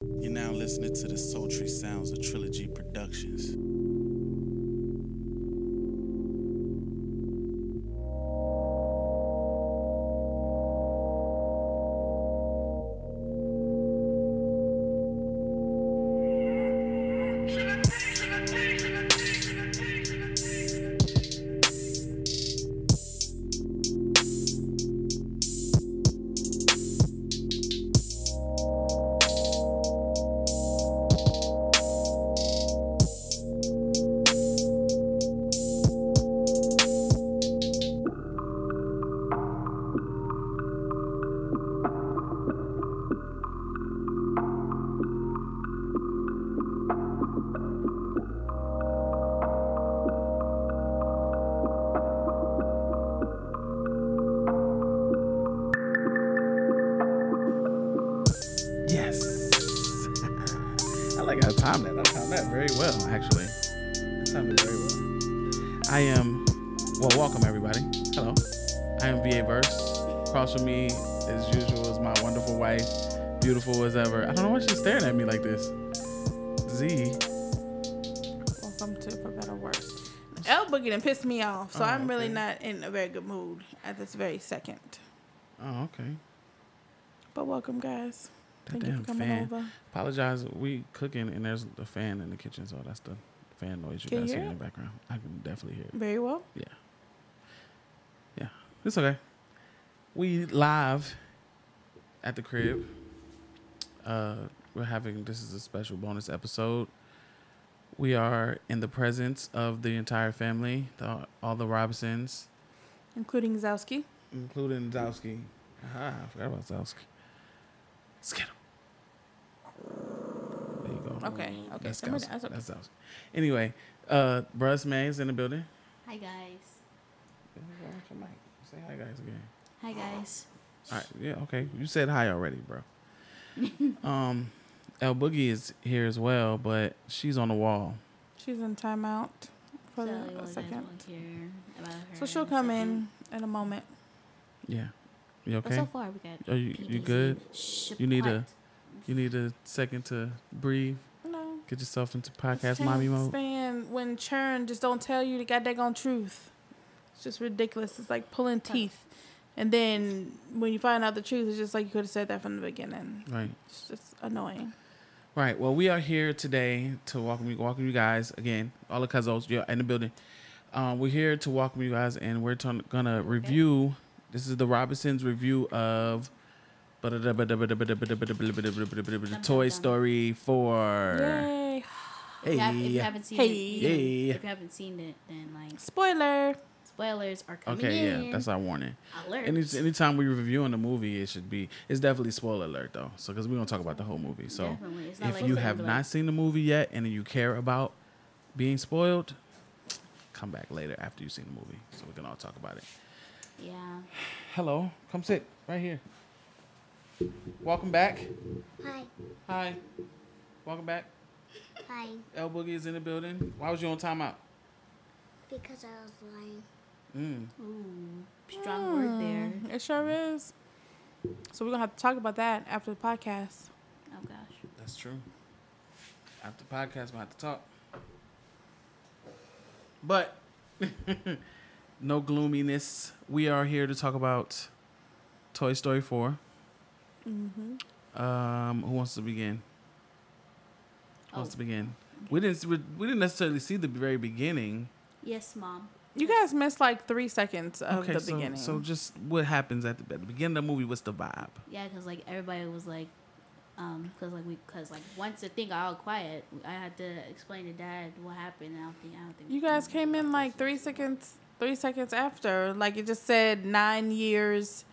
You're now listening to the sultry sounds of Trilogy Productions. Off, so Oh, I'm really okay. not in a very good mood at this very second. Oh, okay. But welcome, guys. That Thank you for coming fan. over. Apologize. We cooking and there's a fan in the kitchen, so that's the fan noise you Can guys hear hear in the background. I can definitely hear it. Very well. Yeah. Yeah. It's okay. We live at the crib. Uh we're having this is a special bonus episode. We are in the presence of the entire family, the, all the Robinsons, Including Zowski. including Zowski. Aha, I forgot about Zowski. Skittle. There you go. Okay, okay. That's, Somebody- Zowski. that's okay. That's Zowski. Anyway, uh, Bruss May's in the building. Hi guys. Say hi, guys, again. Hi guys. All right, yeah, okay. You said hi already, bro. um, El Boogie is here as well, but she's on the wall. She's in timeout for So the, a second. will hear about her So she'll come in in a moment. Yeah, you But okay? so far we got. Are you you good? Shh, You need a- You need a second to breathe, No. get yourself into podcast mommy mode. Stan, when churn just don't tell you the goddamn truth. It's just ridiculous. It's like pulling teeth. And then when you find out the truth, it's just like you could have said that from the beginning. Right, It's just annoying. Right. Well, we are here today to welcome you, welcome you guys again. All the cousins, you're in the building. Um, we're here to welcome you guys, and we're ton- gonna review. This is the Robinsons review of. Toy Story 4. Yay. Hey, If you, have, if you haven't seen Hey. it, Yay. if you haven't seen it, then like Spoiler. Spoilers are coming Okay, in. yeah, that's our warning. alert. Any anytime we're reviewing a movie, it should be it's definitely spoiler alert though. So because we don't talk about the whole movie. So Definitely. If like you have not seen the movie yet and you care about being spoiled, come back later after you've seen the movie so we can all talk about it. Yeah. Hello, come sit right here. Welcome back. Hi. Hi. Welcome back. Hi. El Boogie is in the building. Why was you on timeout? Because I was lying. Mm. Ooh, strong word there. Mm, It sure is. So we're gonna have to talk about that after the podcast. Oh gosh. That's true. After the podcast, gonna have to talk. But no gloominess. We are here to talk about Toy Story 4. Mm-hmm. Um, who wants to begin? Who wants Oh. to begin? We didn't. We, we didn't necessarily see the very beginning. Yes, mom. You guys missed like three seconds of okay, the so beginning. so just what happens at the, at the beginning of the movie? What's the vibe? Yeah, because like everybody was like, um, because like we, because like once the thing got all quiet, I had to explain to dad what happened. And I don't think I don't think you guys came in like three seconds. Three seconds after, like it just said nine years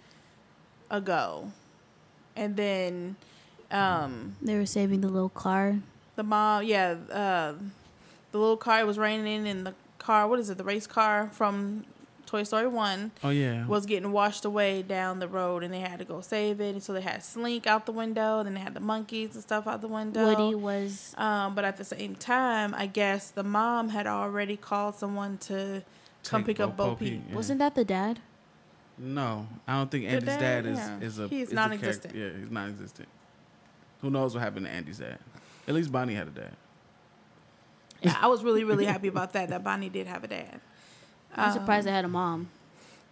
ago, and then um, They were saving the little car. the mom, yeah, uh, the little car was raining in the car. What is it? The race car from Toy Story One. Oh yeah. was getting washed away down the road and they had to go save it. And so they had Slink out the window, and then they had the monkeys and stuff out the window. Woody was Um, but at the same time, I guess the mom had already called someone to come Take pick up Bo Bo Peep, Peep. yeah. wasn't that the dad? No, I don't think Andy's dad, dad, is yeah. is a He's is a non-existent. character. Yeah, he's non-existent. Who knows what happened to Andy's dad? At least Bonnie had a dad. Yeah, I was really, really happy about that. That Bonnie did have a dad. I'm Um, surprised I had a mom.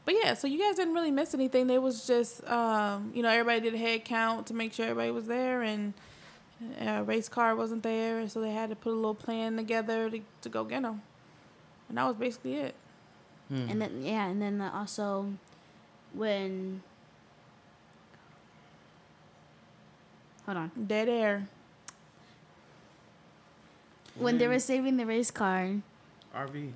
But yeah, so you guys didn't really miss anything. There was just, um, you know, everybody did a head count to make sure everybody was there, and uh, race car wasn't there, and so they had to put a little plan together to, to go get them. And that was basically it. Hmm. And then yeah, and then also when hold on Dead air. When they were saving the race car. RV.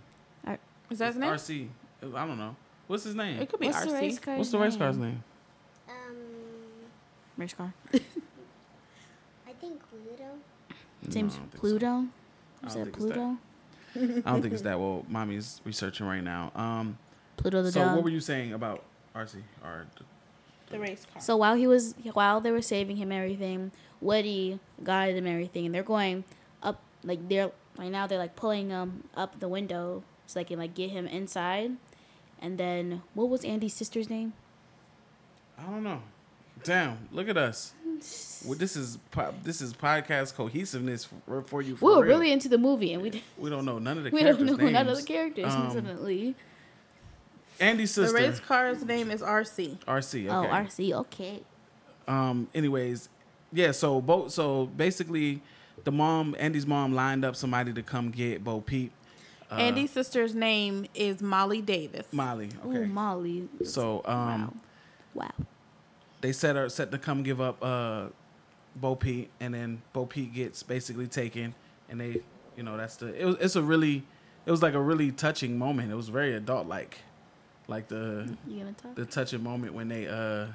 Is that his name? RC. I don't know. What's his name? It could be What's the race RC. car? What's the race car's name? Um, Race car. I think Pluto. His No, name's I don't think so. Pluto. I Is don't that think it's Pluto? I don't think it's that. Well, mommy's researching right now. Um, Pluto the dog. so dog. what were you saying about RC or The race car. So while he was while they were saving him and everything, Woody guided him and everything, and they're going up like they're right now they're like pulling him up the window so they can like get him inside. And then what was Andy's sister's name? I don't know. Damn, look at us. Well, this is po- this is podcast cohesiveness for, for you. For We were real. really into the movie, and we d- we don't know none of the characters. we don't know names. none of the characters Um, definitely. Andy's sister. the race car's name is RC. RC. Okay. Oh, RC. Okay. um anyways yeah so both so basically the mom andy's mom lined up somebody to come get bo peep uh, Andy's sister's name is Molly Davis. molly Ooh, Molly. so um Wow. they set her set to come give up uh bo peep and then bo peep gets basically taken and they you know that's the it was it's a really it was like a really touching moment it was very adult like like the You gonna talk? the touching moment when they uh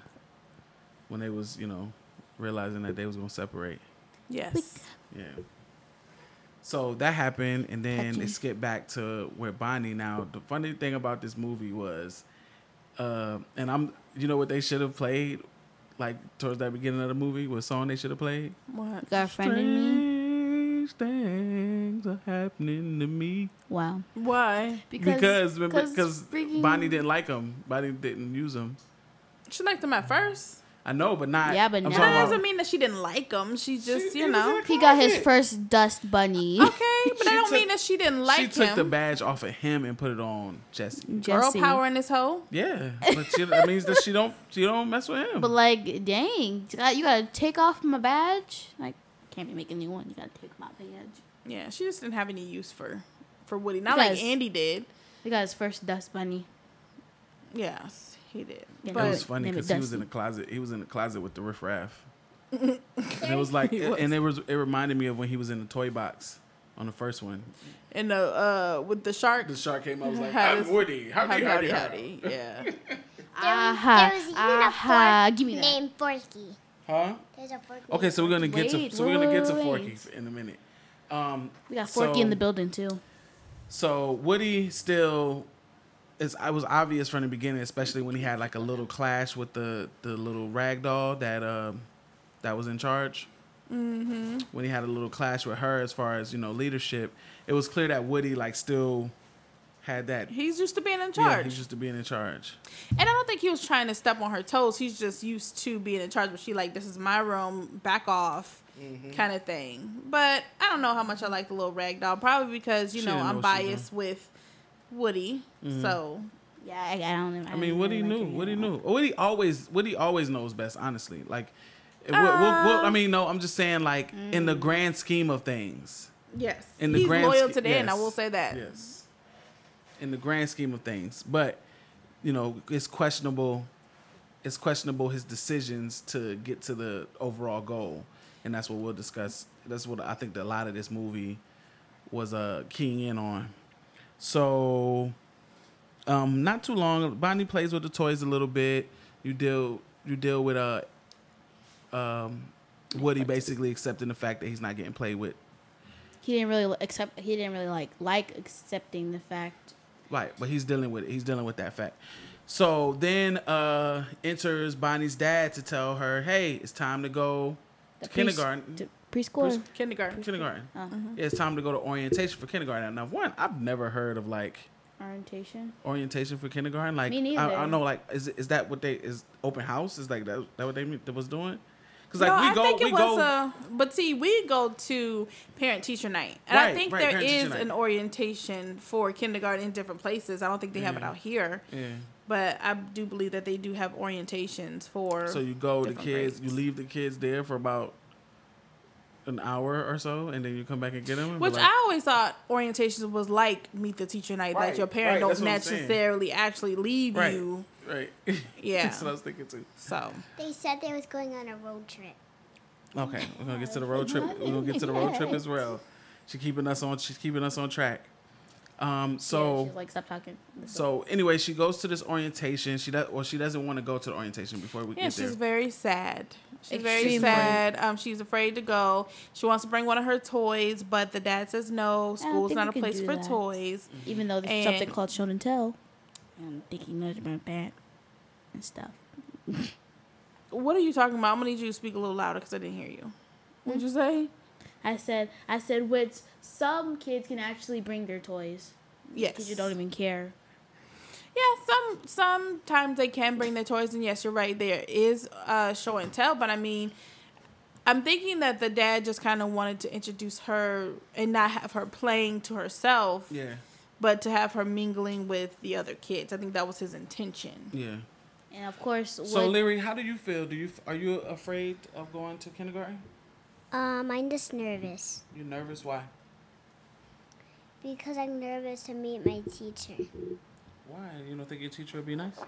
when they was you know realizing that they was gonna separate Yes. Yeah. So that happened, and then Touching. it skipped back to where Bonnie. Now, the funny thing about this movie was, uh, and I'm, you know what they should have played, like towards that beginning of the movie, what song they should have played? What? Got a friend in me. Things are happening to me Wow. Why? because because freaking- Bonnie didn't like him. Bonnie didn't use him. She liked him at first. I know, but not. Yeah, but I'm now- That doesn't mean that she didn't like him. She just, She- you it was in know. He got his first dust bunny. Okay, but I don't took- mean that she didn't like him. she took him. the badge off of him and put it on Jesse. Girl power in this hoe. Yeah, but she, that means that she don't she don't mess with him. But like, dang, you gotta, you gotta take off my badge. Like, can't be making a new one. You gotta take my badge. Yeah, she just didn't have any use for for Woody. Not Because- like Andy did. He got his first dust bunny. Yes, he did. Yeah, it was funny because he was in the closet. He was in the closet with the riffraff, and it was like, was. and it was it reminded me of when he was in the toy box on the first one. and the uh with the shark. The shark came out was like, Had "I'm Woody, howdy, Howdy, howdy, howdy, howdy." howdy. Yeah. There, Aha, there was even aha, a give me fork that. named Forky. Huh? There's a fork. Okay, so we're gonna get to Wait, so we're gonna get to Forky wait. in a minute. Um, We got Forky in the building too. So Woody still is I was obvious from the beginning, especially when he had like a little clash with the the little rag doll that um that was in charge. Mm-hmm. When he had a little clash with her as far as you know leadership, it was clear that Woody like still had that. He's used to being in Yeah, charge. he's used to being in charge. and I don't think he was trying to step on her toes. He's just used to being in charge. But she like, this is my room, back off, Mm-hmm. kind of thing. But I don't know how much I like the little rag doll. Probably because you She know I'm what biased with Woody. So Yeah, I, I don't. know. I mean, Woody knew. Woody knew. Woody always. Woody always knows best. Honestly, like, it- we'll- we'll- we'll- I um, mean, no, I'm just saying, like, in the mm. grand scheme of things. yes, In the he's grand loyal sch- to the end. I will say that. Yes. In the grand scheme of things, but you know, it's questionable. It's questionable his decisions to get to the overall goal, and that's what we'll discuss. That's what I think that a lot of this movie was uh keying in on. So, um, not too long. Bonnie plays with the toys a little bit. You deal you deal with uh um Woody basically accepting the fact that he's not getting played with He didn't really accept. He didn't really like like accepting the fact. Right, but he's dealing with it. he's dealing with that fact. So then uh enters Bonnie's dad to tell her, "Hey, it's time to go The to kindergarten." To preschool. Kindergarten. kindergarten. Uh, Yeah, it's time to go to orientation for kindergarten. Now, one, I've never heard of like Orientation. orientation for kindergarten. Like, Me I, I don't know. Like, is is that what they is open house? Is like that, that what they that was doing? Because like no, we go, I think it we was go. a. But see, we go to parent teacher night, and I think right, there night. an orientation for kindergarten in different places. I don't think they have it out here, yeah. but I do believe that they do have orientations for. So you go, the different kids, you leave the kids there for about an hour or so, and then you come back and get them. Which like, I always thought orientations was like meet the teacher night, Right, that your parent right, don't that's what I'm saying. necessarily actually leave Right. you. right. Yeah. That's what I was thinking too. So They said they was going on a road trip. Okay, we're gonna get to the road trip. We're gonna get to the road trip as well. She's keeping us on. She's keeping us on track. Um. Yeah, So. she's like, stop talking. So anyway, she goes to this orientation. She does, well, she doesn't want to go to the orientation before we yeah, get she's very sad. She's very sad. Um, she's afraid to go. She wants to bring one of her toys, but the dad says no. School's not a place for that. toys. Even though there's And- something called show and tell. I'm thinking much about that and stuff. What are you talking about? I'm gonna need you to speak a little louder because I didn't hear you. What'd you say? I said, I said, which some kids can actually bring their toys. Yes. Kids you don't even care. Yeah, some sometimes they can bring their toys, and yes, you're right. There is uh, show and tell, but I mean, I'm thinking that the dad just kind of wanted to introduce her and not have her playing to herself, Yeah. but to have her mingling with the other kids. I think that was his intention. Yeah. And of course, So Leary, how do you feel? Do you are you afraid of going to kindergarten? Um, I'm just nervous You're nervous? Why? because I'm nervous to meet my teacher. Why? You don't think your teacher would be nice?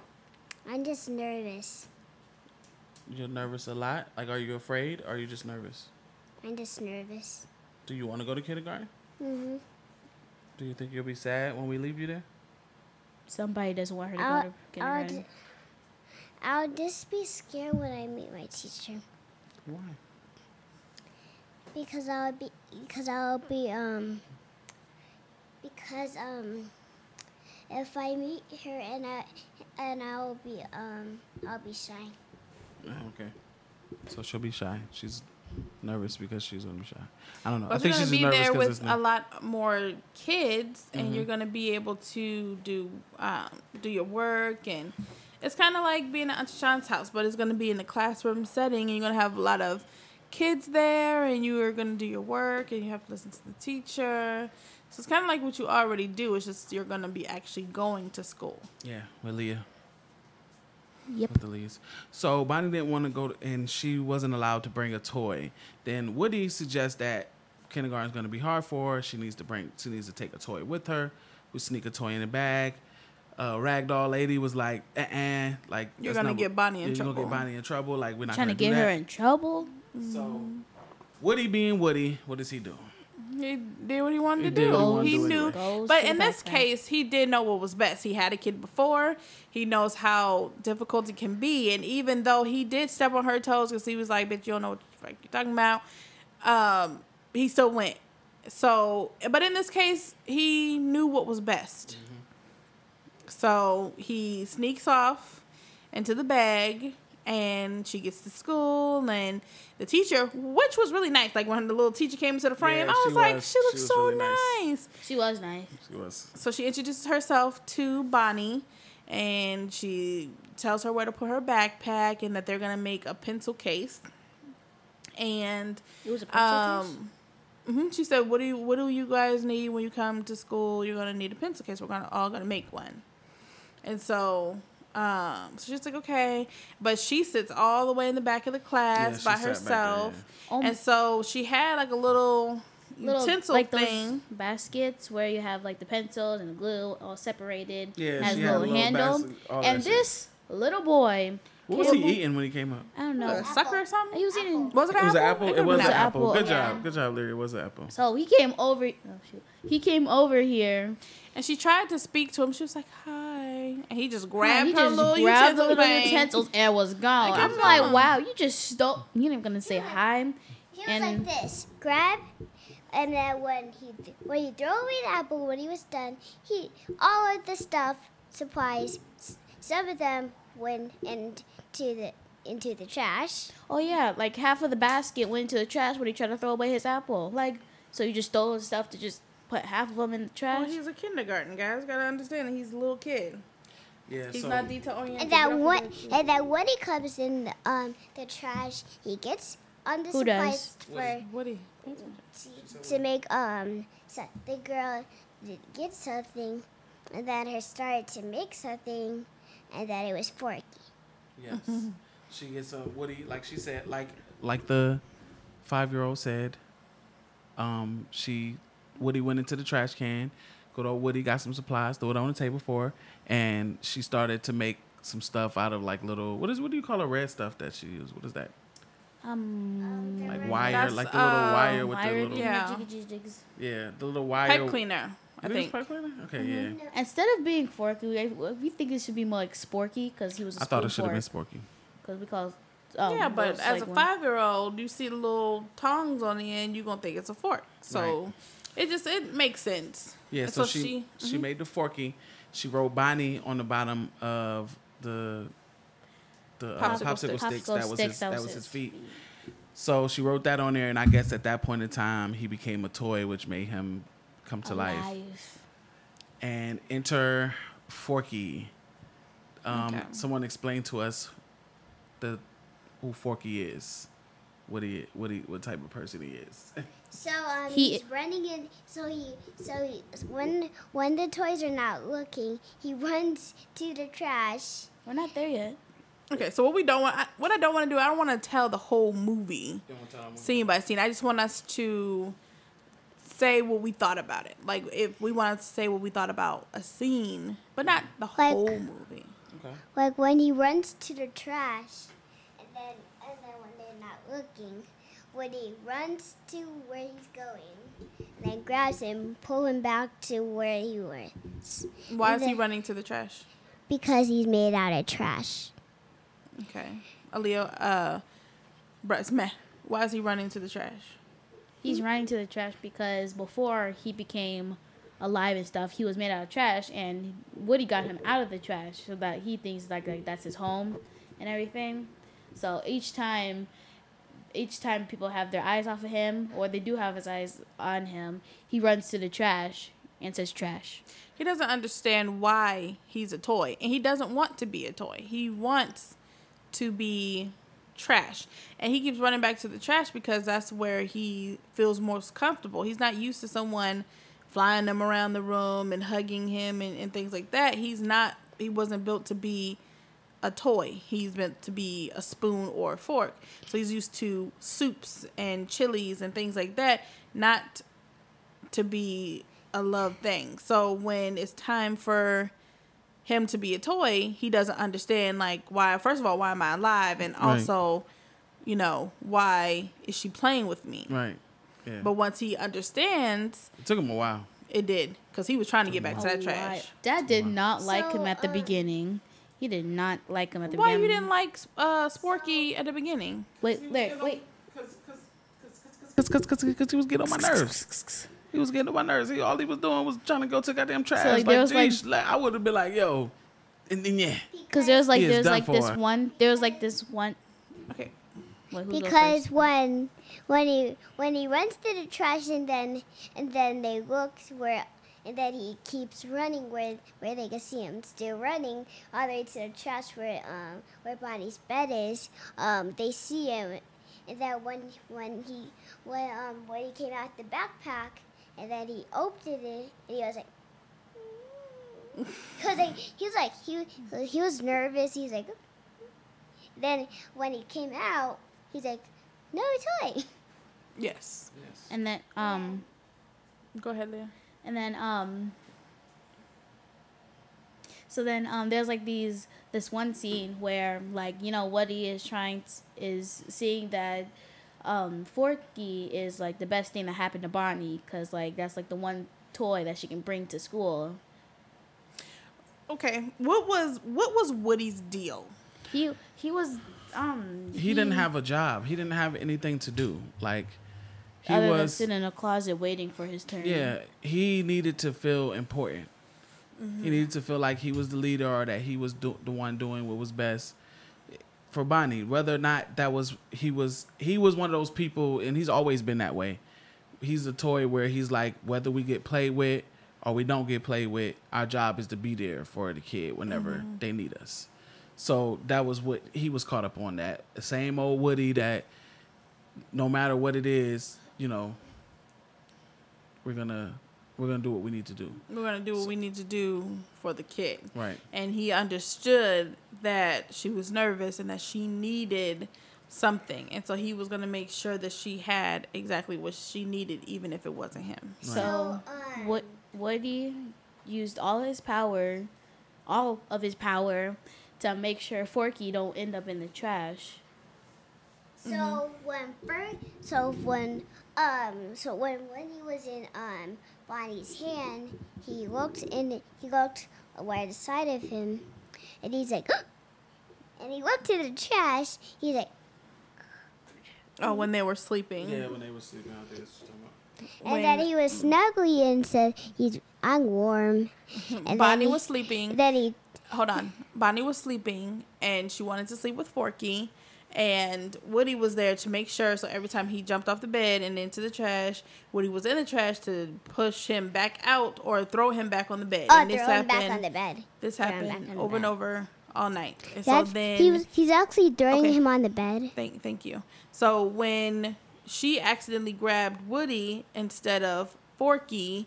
I'm just nervous. You're nervous a lot. Like, are you afraid? Or are you just nervous? I'm just nervous. Do you want to go to kindergarten? Mhm. Do you think you'll be sad when we leave you there? somebody doesn't want her to I'll, go to I'll, kindergarten. I'll just be scared when I meet my teacher Why? because I'll be because I'll be um because um if I meet her and I and I'll be um I'll be shy. Oh, okay. So she'll be shy. She's nervous because she's gonna be shy. I don't know. I But think you're she's gonna be nervous there because with it's a lot more kids, and Mhm. you're gonna be able to do um, do your work, and it's kind of like being at Aunt Sean's house, but it's gonna be in the classroom setting, and you're gonna have a lot of kids there, and you are gonna do your work, and you have to listen to the teacher. So it's kind of like what you already do. It's just you're gonna be actually going to school. Yeah, with Leah. Yep. With the Leahs. So Bonnie didn't want to go, to, and she wasn't allowed to bring a toy. Then Woody suggests that kindergarten's going to be hard for her. She needs to bring, she needs to take a toy with her. We sneak a toy in the bag. Uh, ragdoll lady was like, uh, uh like You're gonna not- get Bonnie in yeah, You're trouble. gonna get Bonnie in trouble. Like we're not Trying to gonna get do her that. in trouble. So Woody being Woody, what does he do? He did what he wanted He to do. he wanted He to knew, anyway. But in this backpack. case, he did know what was best. He had a kid before. He knows how difficult it can be, and even though he did step on her toes because he was like, "Bitch, you don't know what the fuck you're talking about," um, he still went. So, but in this case, he knew what was best. So he sneaks off into the bag, and she gets to school, and the teacher, which was really nice, like when the little teacher came into the frame, Yeah, I she was like, was- she looks she so really nice. nice. She was nice. She was. So she introduces herself to Bonnie, and she tells her where to put her backpack, and that they're gonna make a pencil case. And It was a pencil case? um, hmm she said, "What do you What do you guys need when you come to school? You're gonna need a pencil case. We're gonna all gonna make one." And so, um, so she's like, "Okay," but she sits all the way in the back of the class she by sat there, herself, Oh and so she had like a little, Little, utensil like thing. those baskets where you have like the pencils and the glue all separated. Yeah, has she a had a little little handle. basket, all that and shit. this little boy, What was he Campbell- eating when he came up? I don't know. a sucker or something. He was eating. Was it, It was an apple? apple. It was an an apple. apple, Good yeah. job. Good job, Larry. It was an apple. So he came over. Oh shoot. He came over here. And she tried to speak to him. She was like, "Hi," and he just grabbed he her just little grabbed the utensil little utensils and was gone. Like, I'm come like, on. wow, you just stole. You're not gonna say hi. He was And- like this, grab, and then when he when he threw away the apple when he was done, he all of the stuff supplies, some of them went into the into the trash. Oh yeah, like half of the basket went into the trash when he tried to throw away his apple. Like, so you just stole his stuff to just put half of them in the oh, trash. Well, he's a kindergarten guys. Gotta understand that he's a little kid. Yeah, He's so not detail oriented. And that one, and that when he comes in the, um the trash, he gets on the Who supplies does? for Woody. to, to make um so the girl get something, and then her started to make something, and then it was Forky. yes, she gets a Woody. Like she said, like like the five year old said. Um, she Woody went into the trash can. Good old Woody got some supplies, threw it on the table for her, and she started to make some stuff out of like little what is what do you call a red stuff that she used? What is that? Um, Like wire, That's, like the little um, wire with wire the little Yeah. jiggy jiggy jigs. yeah, the little wire. Pipe cleaner. I It is think. pipe cleaner. Okay, yeah. Instead of being Forky, I- we think it should be more like Sporky because he was. I I thought it should have been Sporky. because we call. Oh, yeah, but as like, a five year old, you see the little tongs on the end, you're gonna think it's a fork. So it just it makes sense. Yeah, And so, she she, she- mhm. made the forky. She wrote Bonnie on the bottom of the the uh, Popsicle popsicle, sticks. sticks. Popsicle That was sticks, his that that was was his his feet. So she wrote that on there, and I guess at that point in time, he became a toy, which made him come to life. alive. And enter Forky. Um, Okay. Someone explained to us the who Forky is, what he what he what type of person he is. So um, He- he's running in. So he so he, when when the toys are not looking, he runs to the trash. We're not there yet. Okay, so what we don't want, I- what I don't want to do, I don't want to tell the whole movie scene by scene. I just want us to say what we thought about it. Like if we wanted to say what we thought about a scene, but not the Like- whole movie. Okay. Like when he runs to the trash, and then and then when they're not looking, when he runs to where he's going, and then grabs him, pull him back to where he was, Why is he running to the trash? because he's made out of trash. Okay, Aaliyah, uh, Brett's meh. Why is he running to the trash? He's running to the trash because before he became alive and stuff, he was made out of trash, and Woody got him out of the trash so that he thinks like, like that's his home and everything. So each time, each time people have their eyes off of him or they do have his eyes on him, he runs to the trash and says trash. He doesn't understand why he's a toy, and he doesn't want to be a toy. He wants to be trash, and he keeps running back to the trash because that's where he feels most comfortable. He's not used to someone flying him around the room and hugging him and, and things like that. He's not. He wasn't built to be a toy. He's meant to be a spoon or a fork. So he's used to soups and chilies and things like that, not to be a love thing. So when it's time for him to be a toy, he doesn't understand like why first of all, why am I alive? And Right. also, you know, why is she playing with me? Right. Yeah. But once he understands, it took him a while. it did. Because he was trying to get back to that trash. Dad did not like him at the uh, beginning. He did not like him at the Why beginning. Why you didn't like uh Sporky at the beginning? Wait, Larry, wait. Cause, cause, cause, cause he was getting on my nerves. He was getting on my nerves. He all he was doing was trying to go to goddamn trash. like, like, there was, like- geez, like, I would have been like, yo, and then yeah, Because there was like He there was like for. this one there was like this one Okay. wait, Because when when he when he runs to the trash and then and then they look where and then he keeps running where where they can see him still running all the way to the trash where um where Bonnie's bed is. Um, they see him, and then when when he when um when he came out the backpack and then he opened it and he was like. Cause like, he was like he he was nervous. He's like, then when he came out, he's like, no toy. Yes. and then um Go ahead, Leah. And then um so then um there's like these this one scene where like you know Woody is trying t- is seeing that um Forky is like the best thing that happened to Bonnie because like that's like the one toy that she can bring to school. Okay. What was what was Woody's deal? He he was um he didn't have a job. He didn't have anything to do. Like he other than was, sitting in a closet waiting for his turn. yeah. He needed to feel important. Mm-hmm. He needed to feel like he was the leader or that he was do- the one doing what was best for Bonnie. Whether or not that was he was he was one of those people, and he's always been that way. He's a toy where he's like whether we get played with or we don't get played with, our job is to be there for the kid whenever mm-hmm. they need us. So that was what he was caught up on that same old Woody that no matter what it is, you know, we're gonna we're gonna do what we need to do. We're gonna do what we need to do for the kid. Right. And he understood that she was nervous and that she needed something, and so he was gonna make sure that she had exactly what she needed, even if it wasn't him. So um, what Woody used all his power, all of his power, to make sure Forky don't end up in the trash. So when first, so when um, so when when he was in um Bonnie's hand, he looked in. He looked right side of him, and he's like, and he looked in the trash. He's like, Oh, when they were sleeping. Yeah, when they were sleeping out there. and then he was snuggly and said, "He's I'm warm." And Bonnie he, was sleeping. Then he Hold on. Bonnie was sleeping and she wanted to sleep with Forky. And Woody was there to make sure. So every time he jumped off the bed and into the trash, Woody was in the trash to push him back out or throw him back on the bed. oh and throw him back on the bed. This happened over and over all night. And That's so then he was. He's actually throwing Okay. him on the bed. Thank, thank you. So when she accidentally grabbed Woody instead of Forky,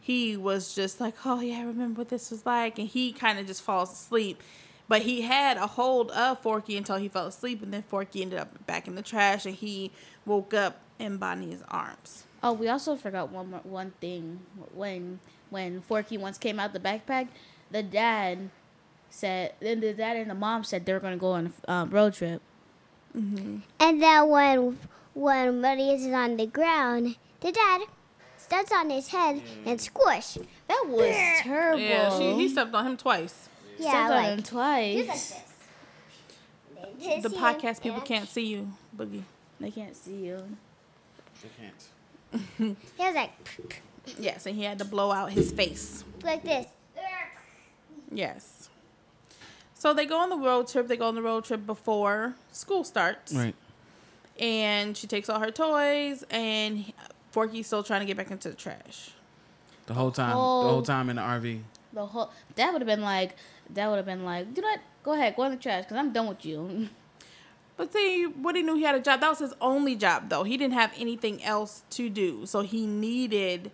he was just like, "Oh yeah, I remember what this was like," and he kind of just falls asleep. But he had a hold of Forky until he fell asleep, and then Forky ended up back in the trash, and he woke up in Bonnie's arms. Oh, we also forgot one more, one thing. When when Forky once came out the backpack, the dad said, then the dad and the mom said they were gonna go on a um, road trip. And then when when Woody is on the ground, the dad steps on his head and squish. That was terrible. Yeah, she, he stepped on him twice. Yeah, Stepped on him like twice. he's like this. The see him podcast people and can't see you, Boogie. They can't see you. They can't. He was like Yes, and he had to blow out his face. like this. Yes. So they go on the road trip. They go on the road trip before school starts. Right. And she takes all her toys, and Forky's still trying to get back into the trash. The whole time. The Oh. whole time in the RV. The whole that would have been like that would have been like, do not go ahead, go in the trash because I'm done with you. But see, Woody knew he had a job. That was his only job, though. He didn't have anything else to do. So he needed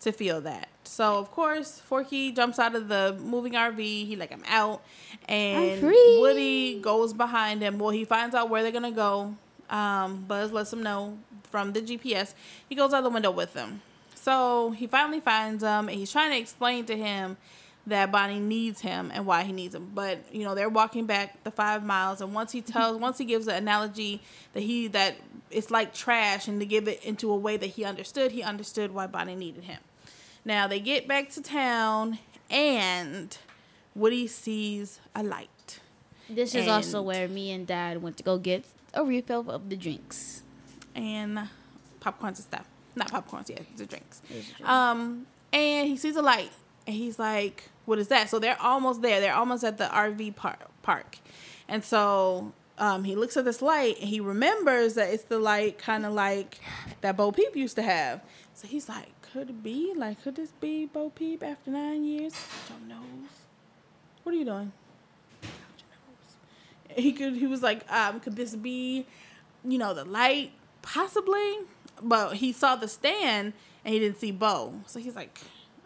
to feel that. So, of course, Forky jumps out of the moving RV. He, like, I'm out. And free. Woody goes behind him. Well, he finds out where they're going to go. Um, Buzz lets him know from the GPS. He goes out the window with them. So he finally finds him, and he's trying to explain to him that Bonnie needs him and why he needs him. But you know, they're walking back the five miles, and once he tells, once he gives the analogy that he that it's like trash, and to give it into a way that he understood, he understood why Bonnie needed him. Now they get back to town, and Woody sees a light. this is also where me and Dad went to go get a refill of the drinks. and popcorns and stuff. Not popcorns, yeah, the drinks. It was a drink. Um, and he sees a light, and he's like, "What is that?" So they're almost there. They're almost at the RV par- park, and so um, he looks at this light, and he remembers that it's the light, kind of like that Bo Peep used to have. So he's like, "Could it be? Like, could this be Bo Peep after nine years?" Your nose. What are you doing? he could he was like um could this be you know the light possibly but he saw the stand and he didn't see bo so he's like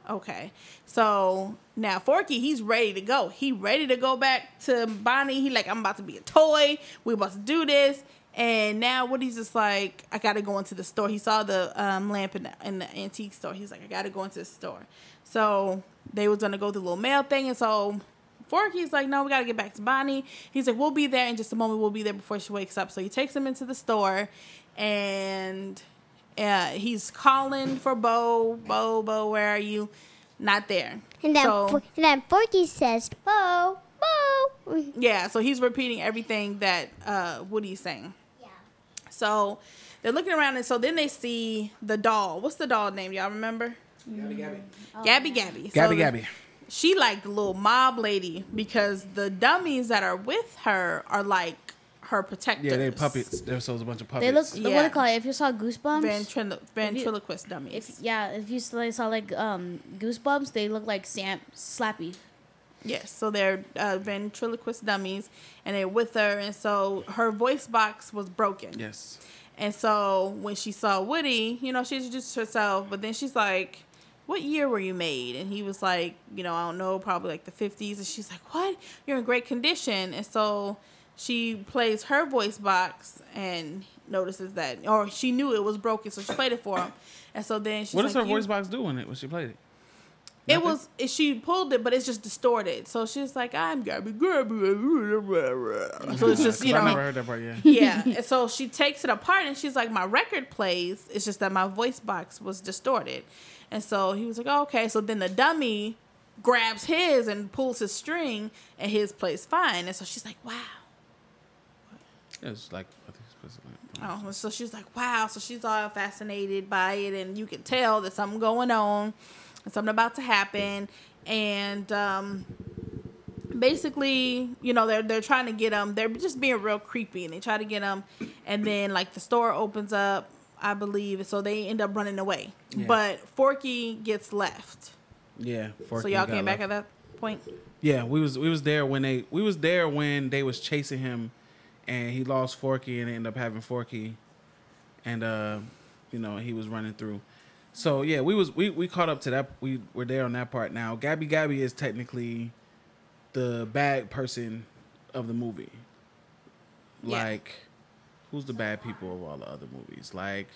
okay so now forky he's ready to go he ready to go back to bonnie he like i'm about to be a toy we about to do this and now Woody's just like, I gotta go into the store. He saw the um, lamp in the, in the antique store. He's like, I gotta go into the store. So they was gonna go to the little mail thing, and so Forky's like, no, we gotta get back to Bonnie. He's like, we'll be there in just a moment. We'll be there before she wakes up. So he takes him into the store, and uh, he's calling for Bo. Bo, Bo, where are you? Not there. And then, so, Fo- and then Forky says, "Bo, Bo." yeah, so he's repeating everything that uh, Woody's saying. Yeah. So they're looking around, and so then they see the doll. What's the doll name? Y'all remember? Gabby, Gabby. Gabby Gabby. So Gabby, Gabby. She like the little mob lady because the dummies that are with her are like her protectors. Yeah, they puppets. There's so a bunch of puppets. They look. What Yeah. do they call it? If you saw Goosebumps, Ventrilo- ventriloquist dummies. if yeah, if you saw, saw like um Goosebumps, they look like Sam Slappy. Yes, so they're uh, ventriloquist dummies, and they're with her, and so her voice box was broken. Yes. And so when she saw Woody, you know, she introduced herself, but then she's like, "What year were you made?" And he was like, "You know, I don't know, probably like the '50s." And she's like, "What? You're in great condition." And so she plays her voice box and notices that, or she knew it was broken, so she played it for him. And so then she's What like, does her voice box do in it when she played it? It was it, she pulled it, but it's just distorted. So she's like, "I'm Gabby, Gabby." So it's just you know. I never know, heard that part. Yeah. yeah. And so she takes it apart, and she's like, "My record plays. It's just that my voice box was distorted." And so he was like, oh, "Okay." So then the dummy grabs his and pulls his string, and his plays fine. And so she's like, "Wow." It's like I think it's like- Oh, so she's like, wow. So she's all fascinated by it, and you can tell that something going on, and something about to happen, and um, basically, you know, they're they're trying to get him. They're just being real creepy, and they try to get him, and then like the store opens up, I believe, so they end up running away. Yeah. But Forky gets left. Yeah. so y'all came back left. at that point. Yeah, we was we was there when they we was there when they was chasing him, and he lost Forky and ended up having Forky, and uh, you know he was running through. So yeah, we was we we caught up to that. We were there on that part. Now Gabby Gabby is technically the bad person of the movie. Yeah. Like, who's the bad people of all the other movies? Like,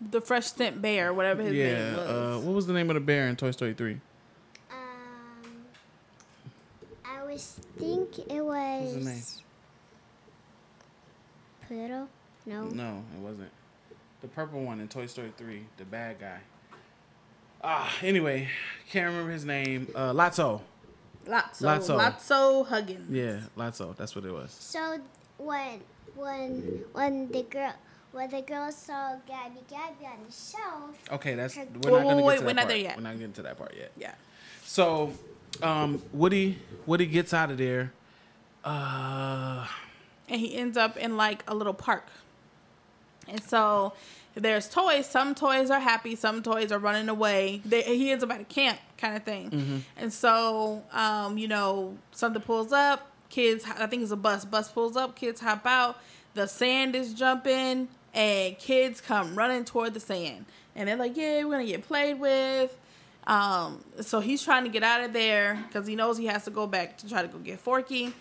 The Fresh Scent Bear, whatever his yeah, name was. uh, what was the name of the bear in Toy Story three? Um, I was think it What's his name? was Pluto. No. No, it wasn't. The purple one in Toy Story 3, the bad guy. Ah, anyway, can't remember his name. Uh, Lotso. Lotso, Lotso. Lotso Huggins. Yeah, Lotso. That's what it was. So when when when the girl when the girl saw Gabby Gabby on the shelf, Okay, that's Wait, we're not wait, gonna wait, get to we're that not part. there yet. We're not getting to that part yet. Yeah. So, um, Woody Woody gets out of there. Uh, and he ends up in like a little park. And so there's toys. Some toys are happy. Some toys are running away. They, he ends up at a camp kind of thing. And so, um, you know, something pulls up. Kids, I think it's a bus. Bus pulls up. Kids hop out. The sand is jumping, and kids come running toward the sand. And they're like, "Yeah, we're gonna get played with." Um, so he's trying to get out of there because he knows he has to go back to try to go get Forky.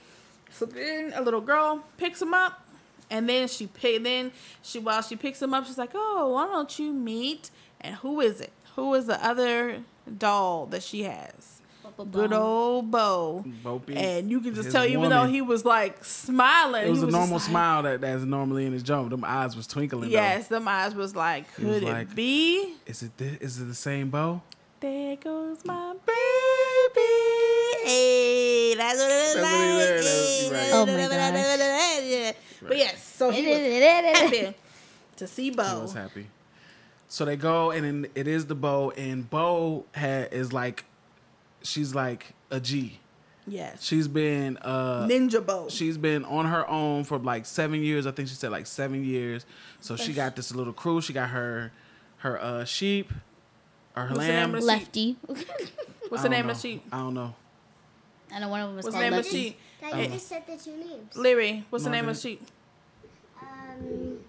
So then a little girl picks him up, and then she pick. Then she while she picks him up, she's like, "Oh, why don't you meet?" And who is it? Who is the other doll that she has? Good old Bo. Bo-Peep, And you can just his tell, even though he was like smiling, it was he a normal like- smile that that's normally in his jump. Them eyes was twinkling. though. Yes, them eyes was like, He was could it like- be? Is it this? Is it the same Bo? There goes my mm. baby. Hey, that's what it is. That's what he like. Hey, right. Oh my it is. But yes, so he was happy to see He Bo. was happy. So they go and then it is the bow and Bo ha is like, she's like a G. Yes. She's been uh Ninja Bo. she's been on her own for like seven years. I think she said like seven years. So she got this little crew. She got her her uh sheep or her What's the name lamb. of the Lefty. What's the name don't of the sheep? I don't know. I know one of them was What's the called name of the Lefty. sheep? that you just said the two names. Leary. What's the name of the sheep? Um,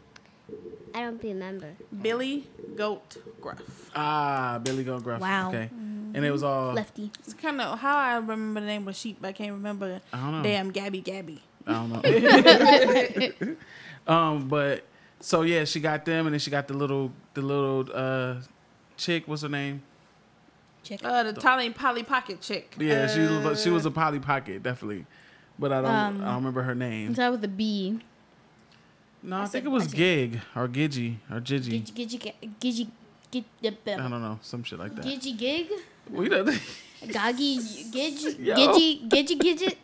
I don't remember. Billy Goat Gruff. Ah, Billy Goat Gruff. Wow. Okay. And it was all Lefty. It's kind of how I remember the name of the sheep, but I can't remember. I don't know. Damn, Gabby Gabby. I don't know. um, but so yeah, she got them, and then she got the little the little uh chick. What's her name? Chick. Uh, the Tiny Polly Pocket chick. Yeah, she was Uh, she was a Polly Pocket definitely, but I don't Um, I don't remember her name. Start with a B. No, I, I think said- it was Gig or Gidgy or Gigi. Gidgy, gidgy, gidgy, gidgy, I don't know, some shit like that. gidgy, gig. We don't. Goggy, gidgy, Yo. gidgy, gidgy, gidget.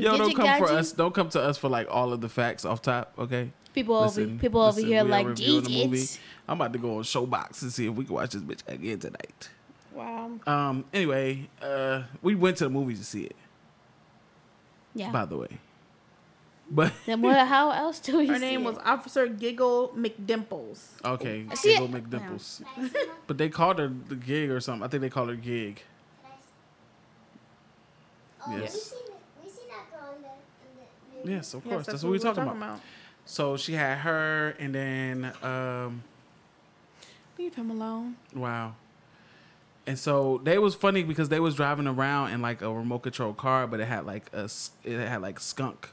Yo, don't gidget, come for us. Don't come to us for like all of the facts off top. Okay. People over, Listen, people over here like, reviewing the movie. gidgets. I'm about to go on Showbox and see if we can watch this bitch again tonight. Wow. Um. Anyway, uh, we went to the movies to see it. Yeah. By the way, But Then what? How else do we? Her see name it? was Officer Giggle McDimples. okay, See Giggle it- McDimples. But they called her the gig or something. I think they called her gig. Oh, Yes. we seen. We seen that girl in the, in the Yes, of Yes, course. that's, what we're talking, about. So she had her, and then um, Leave him alone. wow. And so they was funny because they was driving around in like a remote control car, but it had like a it had like skunk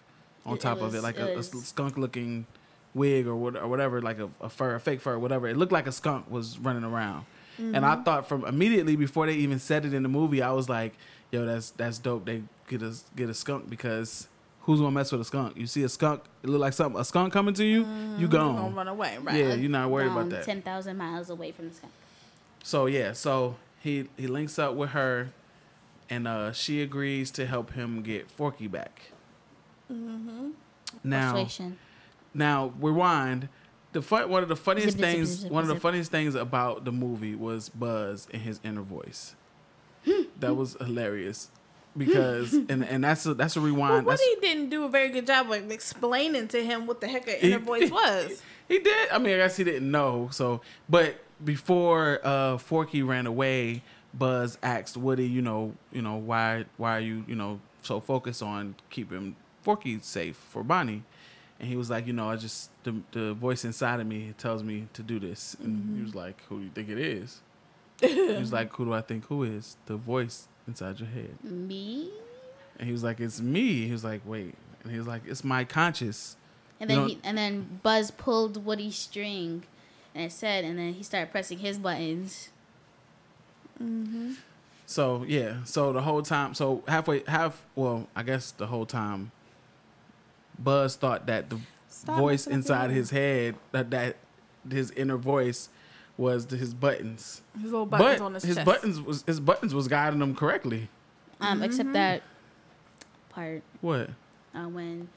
on It- top of it, like it a, a skunk looking wig or what or whatever, like a, a fur, a fake fur, whatever. It looked like a skunk was running around. And I mm-hmm. thought from immediately before they even said it in the movie, I was like, "Yo, that's that's dope. They get a get a skunk because who's gonna mess with a skunk? You see a skunk, it look like something a skunk coming to you, mm-hmm. you You're gonna gone. run away, right? Yeah, you're not worried about that. Ten thousand miles away from the skunk. So yeah, so he he links up with her, and uh, she agrees to help him get Forky back. Mm-hmm. Now, Persuasion. now rewind. The fun, one of the funniest Zip, zip, things, zip, zip, one of the funniest things about the movie was Buzz and his inner voice. that was hilarious because, and and that's a that's a Well, rewind. that's, he didn't do a very good job of explaining to him what the heck an inner He- voice was. He did. I mean, I guess he didn't know. So, but before uh, Forky ran away, Buzz asked Woody, you know, you know, why, why are you, you know, so focused on keeping Forky safe for Bonnie? And he was like, you know, I just the the voice inside of me tells me to do this. And he was like, who do you think it is? he was like, who do I think who is the voice inside your head? Me. And he was like, it's me. He was like, wait. And he was like, it's my conscious. And You then know- he, and then Buzz pulled Woody's string, and it said, and then he started pressing his buttons. Mhm. So yeah, so the whole time, so halfway, half, well, I guess the whole time, Buzz thought that the Stop voice inside his head, that that his inner voice, was his buttons. His little buttons but on his, his chest. buttons was his buttons was guiding him correctly. Um, Mm-hmm. except that part What? uh, when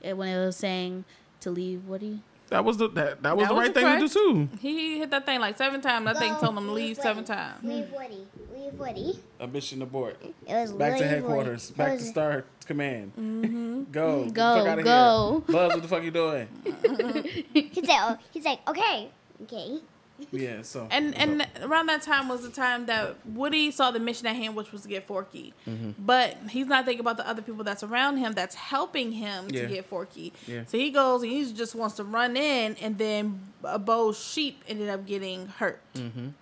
it, when it was saying to leave Woody. That was the that, that was That the right the thing to do too. He hit that thing like seven times. That thing told him to leave leave seven times. Leave Woody. Leave Woody. A mission abort. It was Back to headquarters. Woody. Back It to was- Star Command. Mm-hmm. Go. Go, go. Here. Buzz, what the fuck you doing? He's like, oh, he's like, okay, okay. Yeah. So. And so- and around that time was the time that Woody saw the mission at hand, which was to get Forky. Mm-hmm. But he's not thinking about the other people that's around him that's helping him Yeah. to get Forky. Yeah. So he goes and he just wants to run in, and then a Bo's sheep ended up getting hurt. Mm.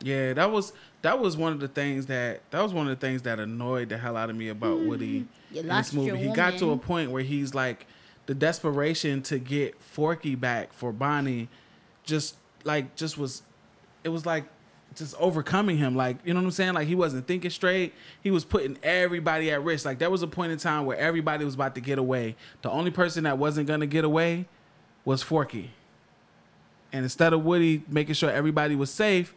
Yeah, that was that was one of the things that that was one of the things that annoyed the hell out of me about Woody You in this movie. your He got to a point where he's like the desperation to get Forky back for Bonnie just like just was it was like just overcoming him. Like you know what I'm saying? Like he wasn't thinking straight. He was putting everybody at risk. Like there was a point in time where everybody was about to get away. The only person that wasn't going to get away was Forky. And instead of Woody making sure everybody was safe,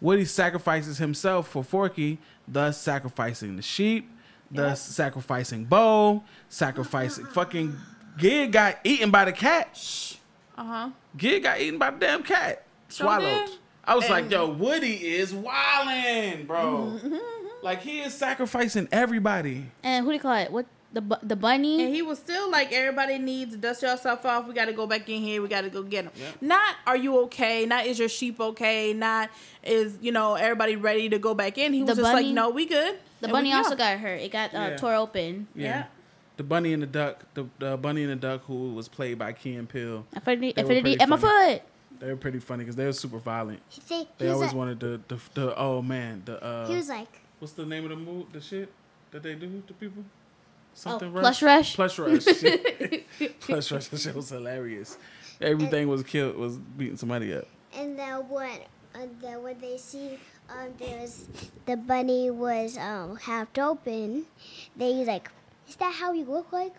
Woody sacrifices himself for Forky, thus sacrificing the sheep, thus sacrificing Bo, sacrificing fucking Gig got eaten by the cat. Uh huh. Gig got eaten by the damn cat. Swallowed. did. I was like, yo, Woody is wildin', bro. like he is sacrificing everybody. And who do you call it? What the bu- the bunny? And he was still like, everybody needs to dust yourself off. We got to go back in here. We got to go get him. Yep. Not, are you okay? Not, is your sheep okay? Not, is, you know, everybody ready to go back in? He was The just like, no, we good. the And bunny we also go. got hurt. It got uh, Yeah. tore open. Yeah. The bunny and the duck, the, the bunny and the duck who was played by Key and Peele. Affinity, They affinity pretty at my foot. They were pretty funny because they were super violent. He, say, They was always like, wanted the, the the oh man the uh he was like, what's the name of the move the shit that they do to people something Oh, Plush Rush? plush rush plush rush that shit was hilarious everything was killed was beating somebody up and then when, and then when they see, um, there was the bunny was um half open. They like, is that how you look like?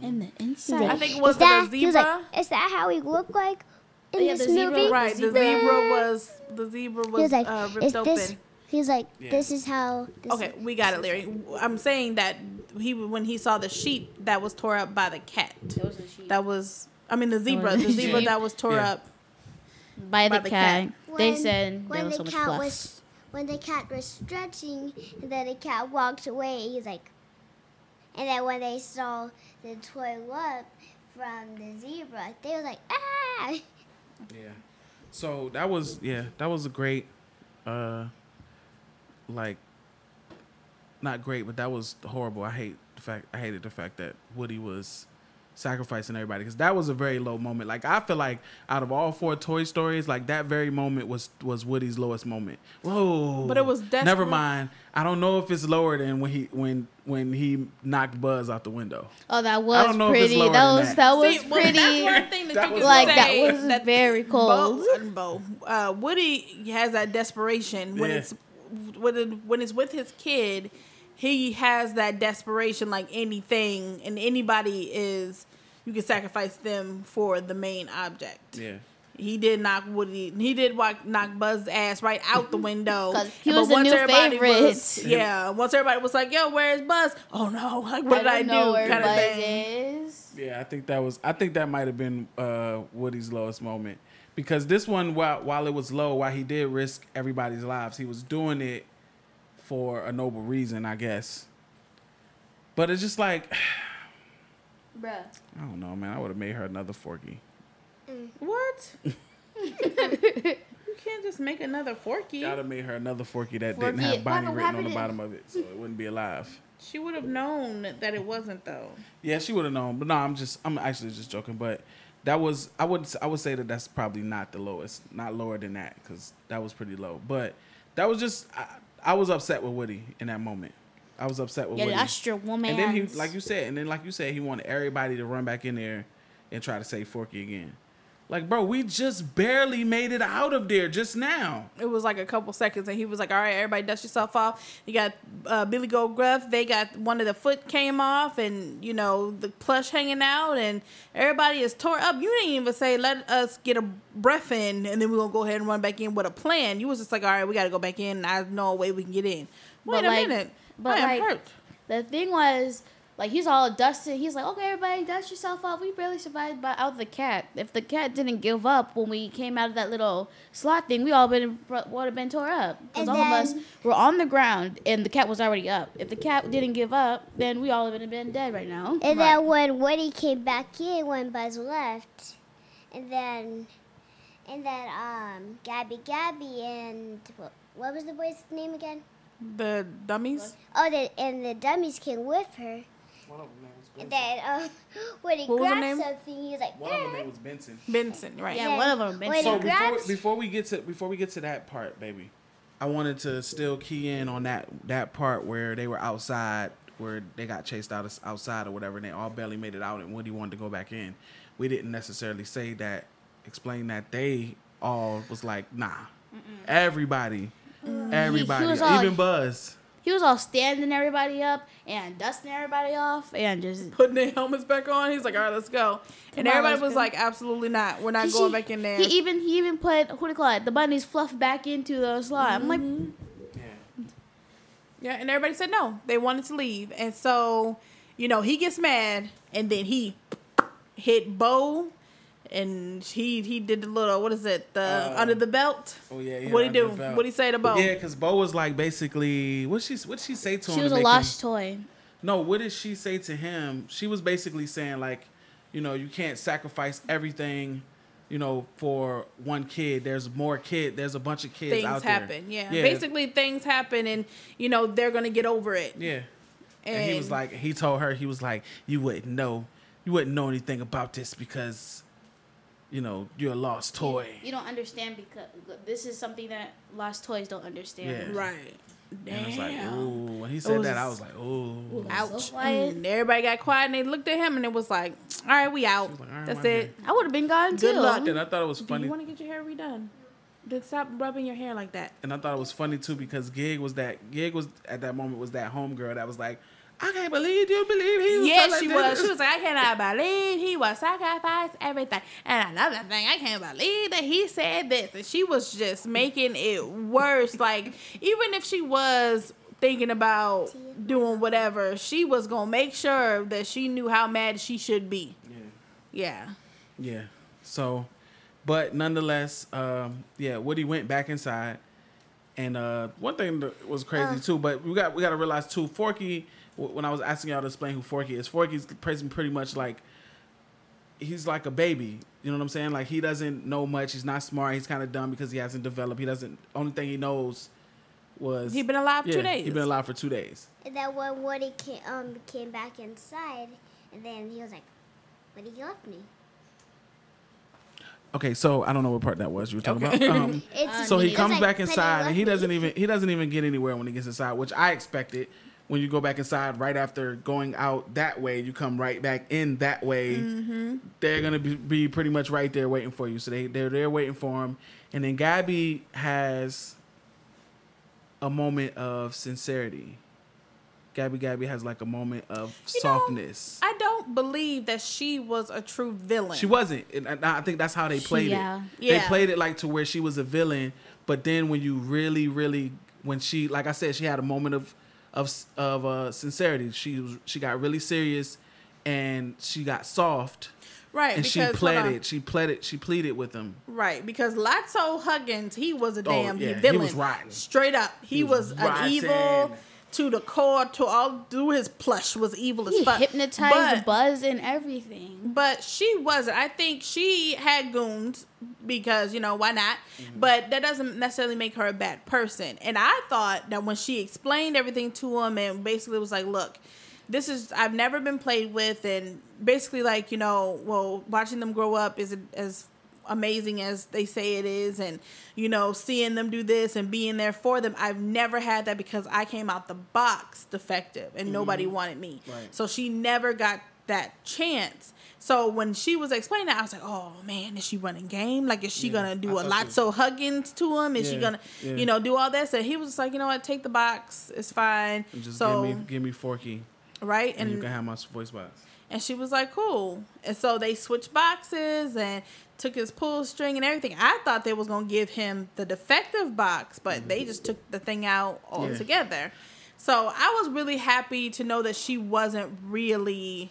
In the inside. I think it was is that, the he was zebra. like, is that how he looked like in Oh, yeah, this the zebra- movie? right. The zebra- zebra was, the zebra was, was like, uh, is ripped this? open. He was like, Yeah. this is how. This Okay, we got it, Larry. I'm saying that he when he saw the sheep that was tore up by the cat. That was I mean the zebra, the the zebra that was tore Yeah. up. by the, by the cat. cat. They When- said there when was the so much cat fluff. was when the cat was stretching and then the cat walked away he's like and then when they saw the toy lump from the zebra, they were like, ah! Yeah. So that was yeah, that was a great uh like not great, but that was horrible. I hate the fact I hated the fact that Woody was sacrificing everybody because that was a very low moment. Like I feel like out of all four Toy Stories, like that very moment was was Woody's lowest moment. Whoa! But it was never mind. I don't know if it's lower than when he when when he knocked Buzz out the window. Oh, that was don't know if it's pretty. lower That was that. that was See, well, pretty. That's one thing that, That you was can like that was that very cold. Bo, Bo, uh, Woody has that desperation when Yeah. it's when it, when it's with his kid. He has that desperation, like anything and anybody is. You can sacrifice them for the main object. Yeah. He did knock Woody. He did walk, knock Buzz's ass right out the window. he But was the once new everybody favorite. Was, yeah. Once everybody was like, "Yo, where's Buzz?" Oh no! Like, what did I, don't know do? Kind of Buzz thing. is. Yeah, I think that was. I think that might have been uh, Woody's lowest moment because this one, while while it was low, while he did risk everybody's lives, he was doing it for a noble reason, I guess. But it's just like Bruh. I don't know, man. I would have made her another Forky. What? you can't just make another Forky. I'd have made her another Forky that didn't have Bonnie written on the bottom of it, so it wouldn't be alive. She would have known that it wasn't though. Yeah, she would have known. But no, I'm just. I'm actually just joking. But that was. I would. I would say that that's probably not the lowest. Not lower than that because that was pretty low. But that was just. I, I was upset with Woody in that moment. I was upset with Yeah, Woody. that's your woman. and then he, like you said, and then like you said, he wanted everybody to run back in there and try to save Forky again. Like, bro, we just barely made it out of there just now. It was like a couple seconds, and he was like, "All right, everybody, dust yourself off." You got uh, Billy Goat Gruff. They got one of the foot came off, and you know the plush hanging out, and everybody is tore up. You didn't even say, "Let us get a breath in, and then we're gonna go ahead and run back in with a plan." You was just like, "All right, we got to go back in. I know a way we can get in." Wait But, a like- minute, but, I am like, hurt. The thing was, like, he's all dusted. He's like, okay, everybody, dust yourself off. We barely survived by, out the cat. If the cat didn't give up when we came out of that little slot thing, we all been would have been tore up. Because And all of us were on the ground and the cat was already up. If the cat didn't give up, then we all would have been dead right now. And Right. then when Woody came back in, when Buzz left, and then, and then um, Gabby, Gabby, and what, what was the boy's name again? The dummies. Oh, the, and the dummies came with her. And then um, when he What was grabbed name? something, he was like, One of them name was Benson. Benson, right? Yeah, Yeah. one of them. Wait, Benson. So He before, grabs- before we get to before we get to that part, baby, I wanted to still key in on that that part where they were outside, where they got chased out of, outside or whatever, and they all barely made it out, and Woody wanted to go back in. We didn't necessarily say that, explain that they all was like, nah, everybody, everybody, was all- even Buzz. He was all standing everybody up and dusting everybody off and just. Putting their helmets back on. He's like, "All right, let's go." And on, everybody was go. like, "Absolutely not. We're not He- going back in there." He even he even put who do you call it the bunnies fluff back into the slot. I'm like, mm-hmm. Yeah, and everybody said no. They wanted to leave. And so, you know, he gets mad and then he hit Bo and he he did the little what is it? The Uh, under the belt. Oh yeah, yeah. what he do? What he say to Bo? Yeah, because Bo was like basically what she what she say to him? she was a make him- lost toy. No, what did she say to him? She was basically saying like, you know, you can't sacrifice everything, you know, for one kid. There's more kid. There's a bunch of kids Things out there. happen. Yeah. yeah. Basically things happen and you know, they're gonna get over it. Yeah. And, he was like, he told her, he was like, you wouldn't know, you wouldn't know anything about this because, you know, you're a lost toy. You don't understand because this is something that lost toys don't understand. Yeah. Right. And I was like, Damn. ooh. When he said was- that, I was like, ooh. Ouch. So. And mm, everybody got quiet and they looked at him and it was like, All right, we out. like, "All right, That's my it. I would have been gone too. Good too. luck. And I thought it was funny. Do funny. you want to get your hair redone? Then stop rubbing your hair like that. and I thought it was funny too because Gig was that Gig was at that moment was that homegirl that was like, I can't believe you believe he was. Yes, she this." was. She was like, I cannot believe he was sacrificed everything. And another thing, I can't believe that he said this. And she was just making it worse. Like, even if she was thinking about doing whatever, she was gonna make sure that she knew how mad she should be. Yeah. Yeah. Yeah. So, but nonetheless, um, yeah, Woody went back inside, and uh, one thing that was crazy too. But we got we got to realize too, Forky wh- when I was asking y'all to explain who Forky is, Forky's pretty pretty much like he's like a baby. You know what I'm saying? Like he doesn't know much. He's not smart. He's kind of dumb because he hasn't developed. He doesn't. Only thing he knows was He been alive yeah, two days. He been alive for two days. And then when Woody came, um, came back inside, and then he was like, Woody he left me. Okay, so I don't know what part that was you were talking Okay. about. Um, so he comes like, back inside and he doesn't me. even he doesn't even get anywhere when he gets inside, which I expected. When you go back inside right after going out that way, you come right back in that way. Mm-hmm. They're gonna be, be pretty much right there waiting for you. So they they're there waiting for him, and then Gabby has a moment of sincerity. Gabby Gabby has like a moment of You know, softness. I don't believe that she was a true villain. She wasn't, and I think that's how they She- played yeah. it. They played it like to where she was a villain, but then when you really, really, when she, like I said, she had a moment of of of uh, sincerity. She was she got really serious, and she got soft, right and because she pleaded. She pleaded. She pleaded with him. Right, because Lotso Huggins, he was a Oh, damn yeah, he villain. was rotten. Straight up. He, He was, was an evil to the core, to all through his plush was evil as He fuck. hypnotized but, Buzz and everything. but she wasn't. I think she had goons because, you know, why not? Mm-hmm. But that doesn't necessarily make her a bad person. And I thought that when she explained everything to him and basically was like, look, this is I've never been played with and basically like, you know, well, watching them grow up is as amazing as they say it is and you know seeing them do this and being there for them i've never had that because i came out the box defective and nobody mm-hmm. wanted me. Right. so she never got that chance. So when she was explaining that i was like oh man is she running game? Like is she Yeah, gonna do I a Lotso Huggins to him is she gonna yeah. you know do all this and he was like you know what? Take the box. It's fine. And just so give me give me Forky, right and, you can have my voice box. And she was like, cool. And so they switched boxes and took his pull string and everything. I thought they was gonna give him the defective box, but they just took the thing out altogether. So I was really happy to know that she wasn't really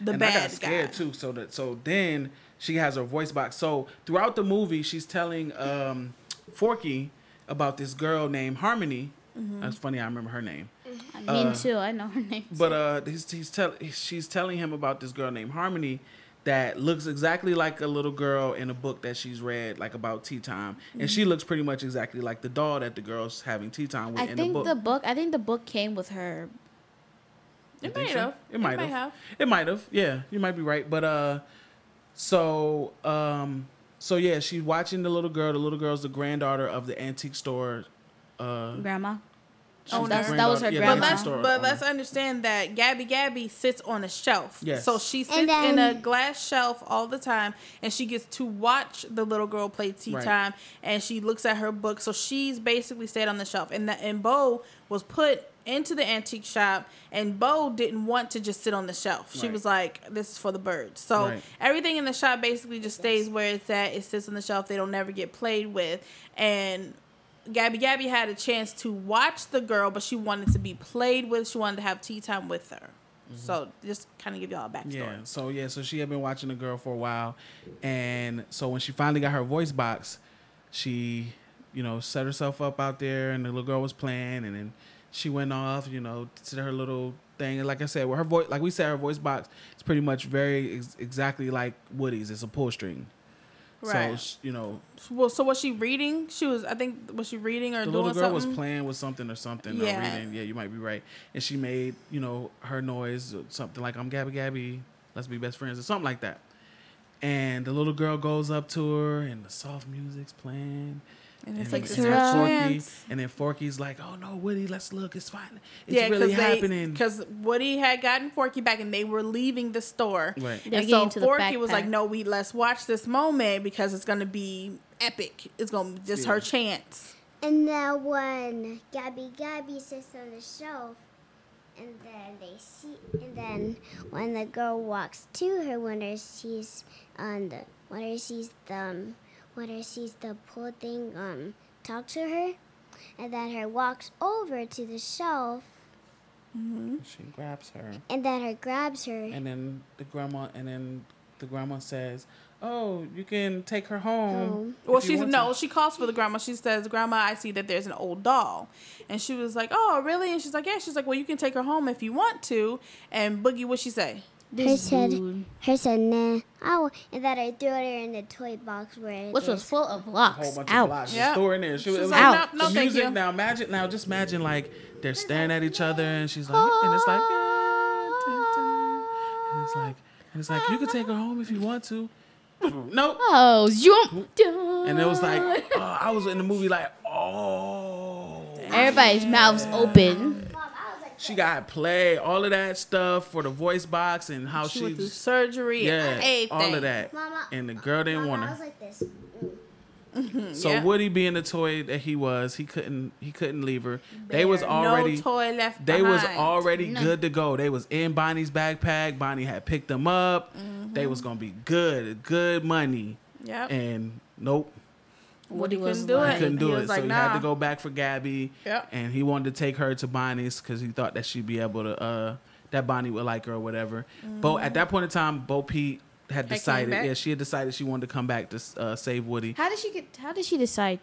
the and I bad got scared guy. too. So that so then she has her voice box. So throughout the movie, she's telling um, Forky about this girl named Harmony. Mm-hmm. That's funny. I remember her name. I mean, Uh, too. I know her name. But uh, he's, he's tell she's telling him about this girl named Harmony that looks exactly like a little girl in a book that she's read, like about tea time, and she looks pretty much exactly like the doll that the girl's having tea time with I in think the book. the book. I think the book came with her. You It might so? have. It might may have. It might have. Yeah, you might be right. But uh, so um, so yeah, she's watching the little girl. The little girl's the granddaughter of the antique store. Uh, Grandma. She's Oh, that's- that was her granddaughter- yeah, the But let's but let's understand that Gabby Gabby sits on a shelf. Yes. So she sits And in a glass shelf all the time and she gets to watch the little girl play tea Right. time and she looks at her book. So she's basically stayed on the shelf. And that and Bo was put into the antique shop and Bo didn't want to just sit on the shelf. She Right. was like, This is for the birds. So Right. everything in the shop basically just stays where it's at. It sits on the shelf. They don't never get played with. And Gabby Gabby had a chance to watch the girl, but she wanted to be played with. She wanted to have tea time with her. So just kind of give y'all a backstory. Yeah. So yeah. So she had been watching the girl for a while, and so when she finally got her voice box, she, you know, set herself up out there, and the little girl was playing, and then she went off, you know, to her little thing. And like I said, with her voice, like we said, her voice box is pretty much very ex- exactly like Woody's. It's a pull string. Right. So you know, Well, so was she reading? She was. I think was she reading or the doing little girl something? was playing with something or something. Yeah. Or reading. Yeah, you might be right. And she made, you know, her noise, or something like "I'm Gabby Gabby, let's be best friends" or something like that. And the little girl goes up to her, and the soft music's playing. And it's And, like Takes this and then. Forky, and then Forky's like, "Oh no, Woody, let's look. It's fine. It's Yeah, really because happening." because Woody had gotten Forky back and they were leaving the store. Right. They're and so getting to the Forky was like, "No, we let's watch this moment because it's gonna be epic. It's gonna be just her chance." And then when Gabby Gabby sits on the shelf, and then they see, and then when the girl walks to her, when her sees on the, when her sees the, um, when her sees the pull thing, um, talk to her, and then her walks over to the shelf, Mm-hmm. She grabs her, and then her grabs her, and then the grandma, and then the grandma says, "Oh, you can take her home." Home. Well, if you she's no, to." she calls for the grandma. She says, "Grandma, I see that there's an old doll," and she was like, "Oh, really?" And she's like, "Yeah." She's like, "Well, you can take her home if you want to." And Boogie, what she say? This said- dude, Her said, nah. Oh, and then I threw her in the toy box where it which was is. full of a whole blocks. bunch Ouch. of blocks. Yep. Just threw her in there. She was, She's was like, Ouch. "No, no, the thank music you." now imagine now just imagine like they're staring at each other and she's like and it's like "Ah, dun, dun." and it's like and it's like you can take her home if you want to nope Oh, jump! and it was like oh, I was in the movie like oh everybody's mouths open. She got play all of that stuff for the voice box and how She she, went through surgery. yeah and everything. all of that Mama, and the girl didn't Mama, want I her was like this. Mm-hmm. so Yeah. Woody being the toy that he was he couldn't he couldn't leave her they was already no toy left. They was behind. already good to go. They was in Bonnie's backpack. Bonnie had picked them up. They mm-hmm. was gonna be good, good money. Yep. And nope, Woody was couldn't do like- it. he couldn't do he it. was so like, he had to go back for Gabby. Yep. And he wanted to take her to Bonnie's because he thought that she'd be able to uh that Bonnie would like her or whatever. But at that point in time, Bo Peep had decided. back? Yeah, she had decided she wanted to come back to uh, save Woody. How did she get? How did she decide?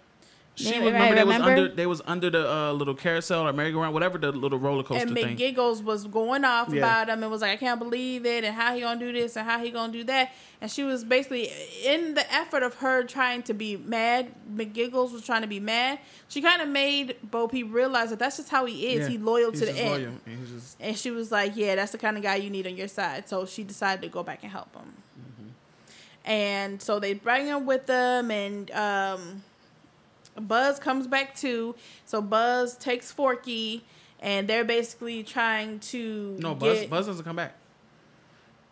She Maybe was, I remember they was under they was under the uh, little carousel or merry-go-round, whatever the little roller coaster and thing. McGiggles was going off Yeah. about him and was like, I can't believe it, and how he gonna do this and how he gonna do that. And she was basically in the effort of her trying to be mad. McGiggles was trying to be mad. She kind of made Bo Peep realize that that's just how he is. Yeah, He's loyal he's to the end. loyal, and just And she was like, "Yeah, that's the kind of guy you need on your side." So she decided to go back and help him. Mm-hmm. And so they bring him with them, and um, Buzz comes back too. So Buzz takes Forky, and they're basically trying to No, Buzz. get- Buzz doesn't come back.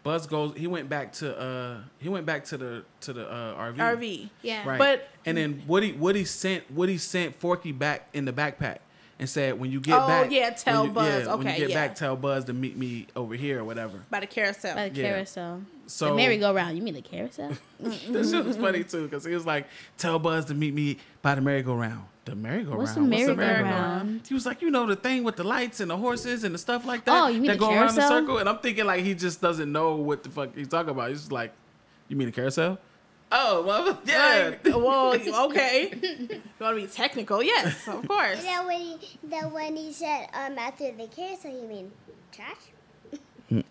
Buzz goes. He went back to. uh He went back to the to the uh, RV. RV. Yeah. Right. But- and then Woody Woody sent Woody sent Forky back in the backpack and said, "When you get Oh, back, yeah, tell when you, Buzz. when you get yeah. back, tell Buzz to meet me over here or whatever." by the carousel. By the Yeah. carousel. So the merry-go-round. You mean the carousel? this shit was funny too because he was like, "Tell Buzz to meet me by the merry-go-round." The merry-go-round. What's the merry-go-round? merry-go-round? He was like, you know, the thing with the lights and the horses and the stuff like that. Oh, you mean that the go around the carousel? circle? And I'm thinking like he just doesn't know what the fuck he's talking about. He's just like, you mean the carousel? Oh, well, yeah. Like, well, okay. you want to be technical? Yes, of course. And then when he, then when he said, um, after the carousel, you mean trash?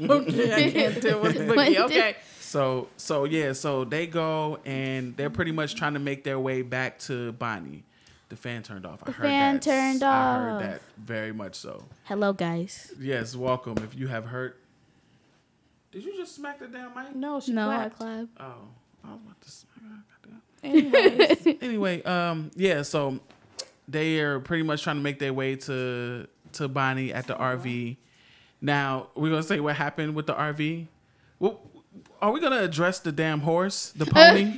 okay, I can't deal with Boogie. Okay. So so yeah, so they go and they're pretty much trying to make their way back to Bonnie. The fan turned off. I The heard fan that. turned off. I heard that very much so. Hello, guys. Yes, welcome. If you have heard, did you just smack the damn mic? No, she No, I clapped. Oh, clap. I was about to smack. goddamn. Anyways, anyway, um, yeah, so they are pretty much trying to make their way to to Bonnie at the RV. Now we're gonna say what happened with the RV. Well, are we gonna address the damn horse, the pony?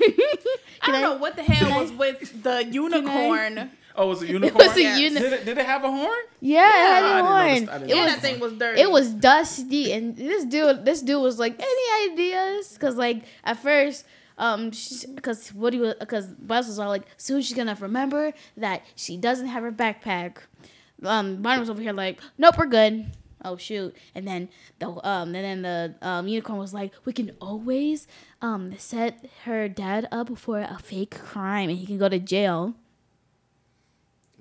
I don't know what the hell was with the unicorn. oh, it was a It unicorn. was a Yes. uni- Did it, did it have a horn? Yeah, it had I a didn't horn. notice- It was that thing was dirty. it was dusty, and this dude, this dude was like, any ideas? Because like at first, um, because Woody was, because Buzz was all like, soon she's gonna remember that she doesn't have her backpack. Um, Bonnie was over here like, nope, we're good. Oh shoot! And then the um, and then the um, unicorn was like, we can always um set her dad up for a fake crime, and he can go to jail.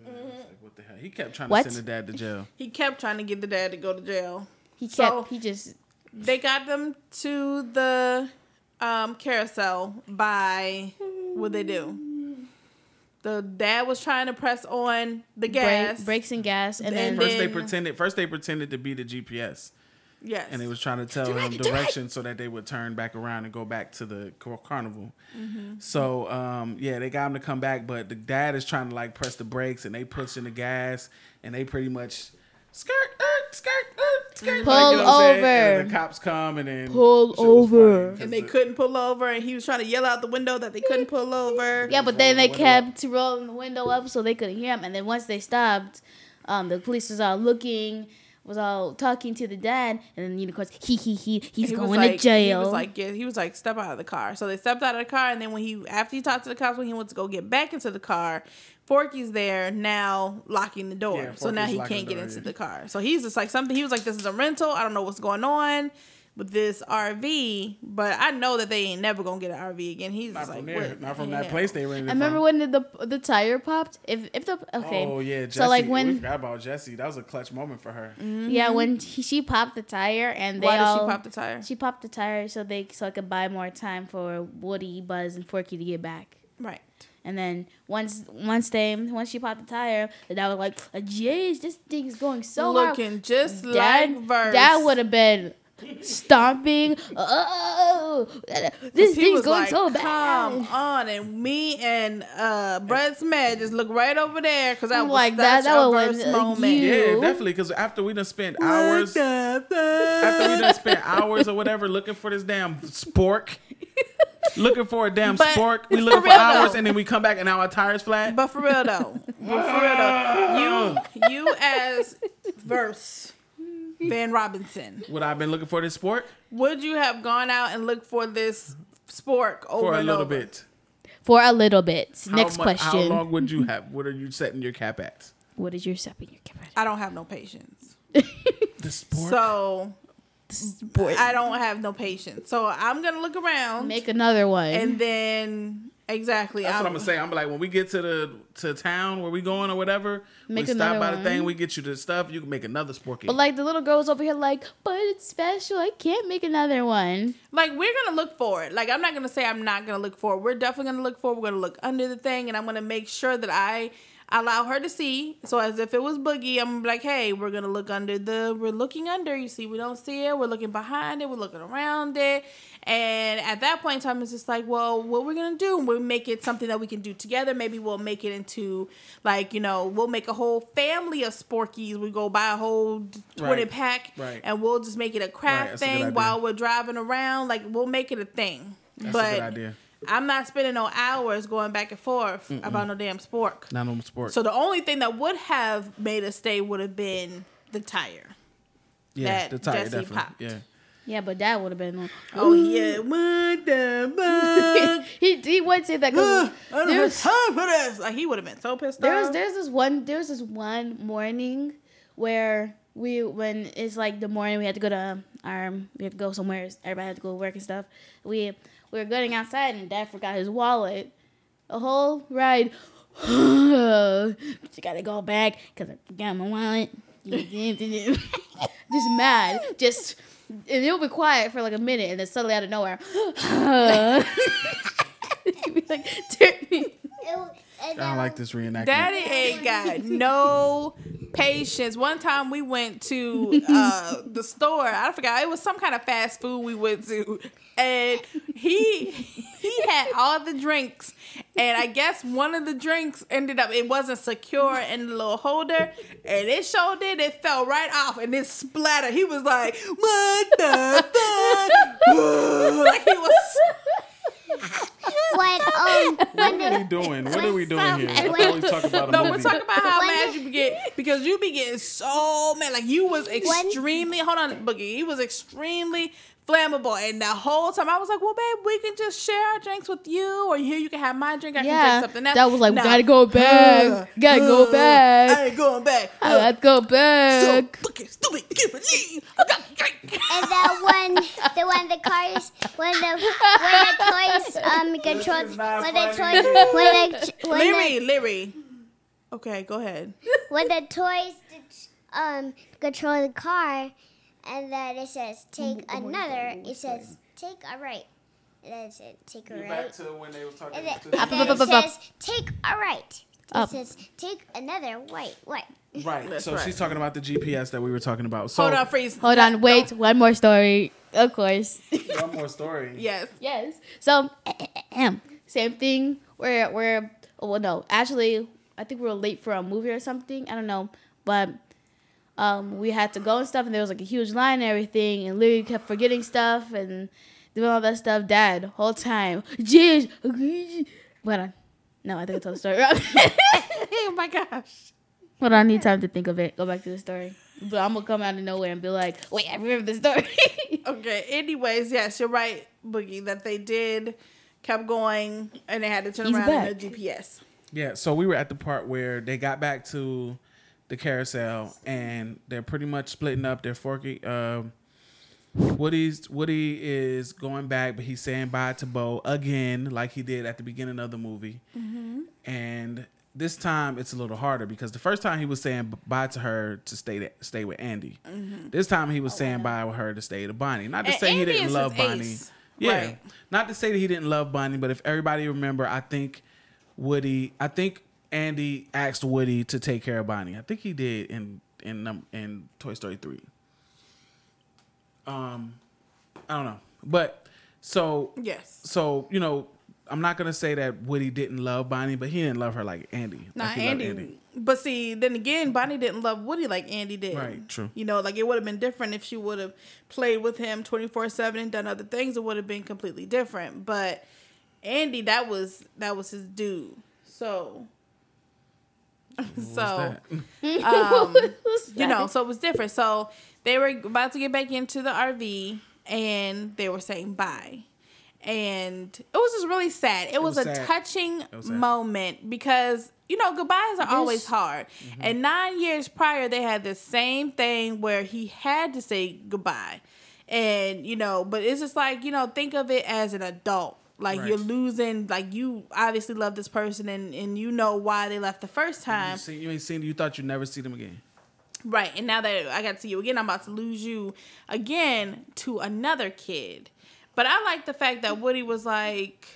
Like, what the hell? He kept trying What? to send the dad to jail. He kept trying to get the dad to go to jail. He kept So- he just They got them to the um, carousel by what they do. The dad was trying to press on the gas. break, brakes and gas, and, And then First they pretended. First they pretended to be the GPS, Yes. and they was trying to tell him Direct- direction so that they would turn back around and go back to the carnival. Mm-hmm. So um, yeah, they got him to come back, but the dad is trying to like press the brakes, and they pushing the gas, and they pretty much skirt, er, skirt, er, skirt, Pull like, you know what And over. the cops come and then Pull shit was funny, over. 'cause and they the- couldn't pull over, and he was trying to yell out the window that they couldn't pull over. Yeah, but then they the kept rolling the window up so they couldn't hear him. And then once they stopped, um, the police was all looking, was all talking to the dad, and then unicorns, he he he, he's He going like, to jail. He was like, yeah, he was like, step out of the car. So they stepped out of the car, and then when he, after he talked to the cops, when he went to go get back into the car, Forky's there now locking the door. Yeah, so now he can't get into the car. So he's just like something. He was like, this is a rental. I don't know what's going on. With this RV, but I know that they ain't never gonna get an RV again. He's Not just from like, there. what Not from the that hell? place they rented. I remember from. when the the tire popped. If if the okay. Oh yeah, Jesse. So like when we forgot about Jesse. That was a clutch moment for her. Mm-hmm. yeah when he, she popped the tire and they Why did she pop the tire? she popped the tire so they so it could buy more time for Woody, Buzz, and Forky to get back. Right. And then once once they once she popped the tire, the dad was like, "Jeez, this thing's going so hard." Looking just Dad, like verse. Dad would have been stomping. Oh, this thing's going like, so Come bad. on, and me and uh Brett Smith just look right over there because I I'm was like, like that- that. that a was verse when, moment. you- Yeah, definitely. Because after we done spent hours, after we done spent hours or whatever looking for this damn spork, looking for a damn But spork, we for for hours, though. and then we come back and now our tires flat. But for real though, but for real though, you you as verse Van Robinson, Would I have been looking for this spork would you have gone out and looked for this spork over for a and little over? bit? For a little bit. How Next mu- question. How long would you have? What are you setting your cap at? What is your step in your camera? I don't have no patience, The spork. so Boy, I don't have no patience. So I'm gonna look around make another one. and then exactly. That's I'm, what I'm gonna say. I'm like, when we get to the to town where we going or whatever, Make we stop another by the thing, we get you the stuff. You can make another sporky. but like the little girls over here like, but it's special. I can't make another one. Like we're gonna look for it. Like I'm not gonna say I'm not gonna look for it. We're definitely gonna look for it. We're gonna look under the thing, and I'm gonna make sure that I allow her to see. So as if it was Boogie, I'm like, hey, we're gonna look under the. We're looking under. You see, we don't see it. We're looking behind it. We're looking around it. And at that point in time, it's just like, well, what we're gonna do? We'll make it something that we can do together. Maybe we'll make it into like you know, we'll make a whole family of Sporkies. We go buy a whole twenty Right. pack, Right. and we'll just make it a craft good thing while we're driving around. Like we'll make it a thing. That's but a good idea. I'm not spending no hours going back and forth about no damn spork. Not on sport. So the only thing that would have made us stay would have been the tire. yeah, that the tire Jesse definitely. popped. Yeah. Yeah, but that would have been. on- Oh yeah, what the fuck? he he would say that I because don't have there's time for this. Like he would have been so pissed there's off. there's this one there's this one morning where we when it's like the morning we had to go to our we had to go somewhere everybody had to go to work and stuff we we were going outside and dad forgot his wallet. The whole ride you gotta go back because I forgot my wallet. Just mad. Just and it'll be quiet for like a minute and then suddenly out of nowhere be like, "Turn me." I don't like this reenactment. Daddy ain't got no patience. One time we went to uh, the store. I forgot it was some kind of fast food we went to, and he he had all the drinks, and I guess one of the drinks ended up it wasn't secure in the little holder, and it showed it. It fell right off, and it splattered. He was like, "What the fuck?" like he was. When um What are we doing? What are we doing here? I thought we talking about a No, movie. we're talking about how When mad you- you get because you be getting so mad. Like you was extremely. hold on, Boogie. He was extremely flammable, and the whole time I was like, "Well, babe, we can just share our drinks with you, or here you can have my drink. I can Yeah, drink something else." that was like, Nah. gotta go back, gotta go back. I ain't going back. I gotta go so back. fucking stupid. Can't believe I got to drink. and then when the when the cars when the when the toys um control when the toys when the when the, Larry, Larry. Okay, go ahead. when the toys um control the car and then it says take another it says take a right and then it says take a right to when they was talking and then, to- and then up, it up, up. says take a right it says take another white white Right. That's so right. she's talking about the GPS that we were talking about. So Hold on, freeze. Hold on, wait, one more story. Of course. one more story. Yes. yes. So, same thing. Where where oh, well no, actually, I think we were late for a movie or something. I don't know, but um, we had to go and stuff, and there was like a huge line and everything, and Lily kept forgetting stuff and doing all that stuff. Dad, whole time, jeez, hold on. No, I think I told the story wrong. oh my gosh. Hold on, I need time to think of it. Go back to the story. But I'm gonna come out of nowhere and be like, wait, I remember the story. Okay. Anyways, yes, you're right, Boogie, that they did kept going and they had to turn He's around back. in the GPS. Yeah, so we were at the part where they got back to the carousel and they're pretty much splitting up their forky um Woody's Woody is going back, but he's saying bye to Bo again, like he did at the beginning of the movie. And this time it's a little harder because the first time he was saying bye to her to stay to, stay with Andy. This time he was saying bye with her to stay to Bonnie. Not to And say he didn't love Bonnie. ace. Yeah. Right. Not to say that he didn't love Bonnie, but if everybody remember, I think Woody, I think Andy asked Woody to take care of Bonnie. I think he did in in in Toy Story three. Um, I don't know, but so Yes. so you know, I'm not gonna say that Woody didn't love Bonnie, but he didn't love her like Andy. Nah, like loved Andy, But see, then again, Bonnie didn't love Woody like Andy did. Right, true. You know, like it would have been different if she would have played with him 24 7 and done other things. It would have been completely different. But Andy, that was that was his dude. So. What's so um, you know, so it was different. So they were about to get back into the RV and they were saying bye. And it was just really sad. It, was, was a sad. touching was moment because, you know, goodbyes are always hard. Mm-hmm. And nine years prior, they had the same thing where he had to say goodbye. And, you know, but it's just like, you know, think of it as an adult. Like Right. you're losing, like you obviously love this person and, and you know why they left the first time. You, see, you ain't seen. You thought you'd never see them again. Right. And now that I got to see you again, I'm about to lose you again to another kid. But I like the fact that Woody was like,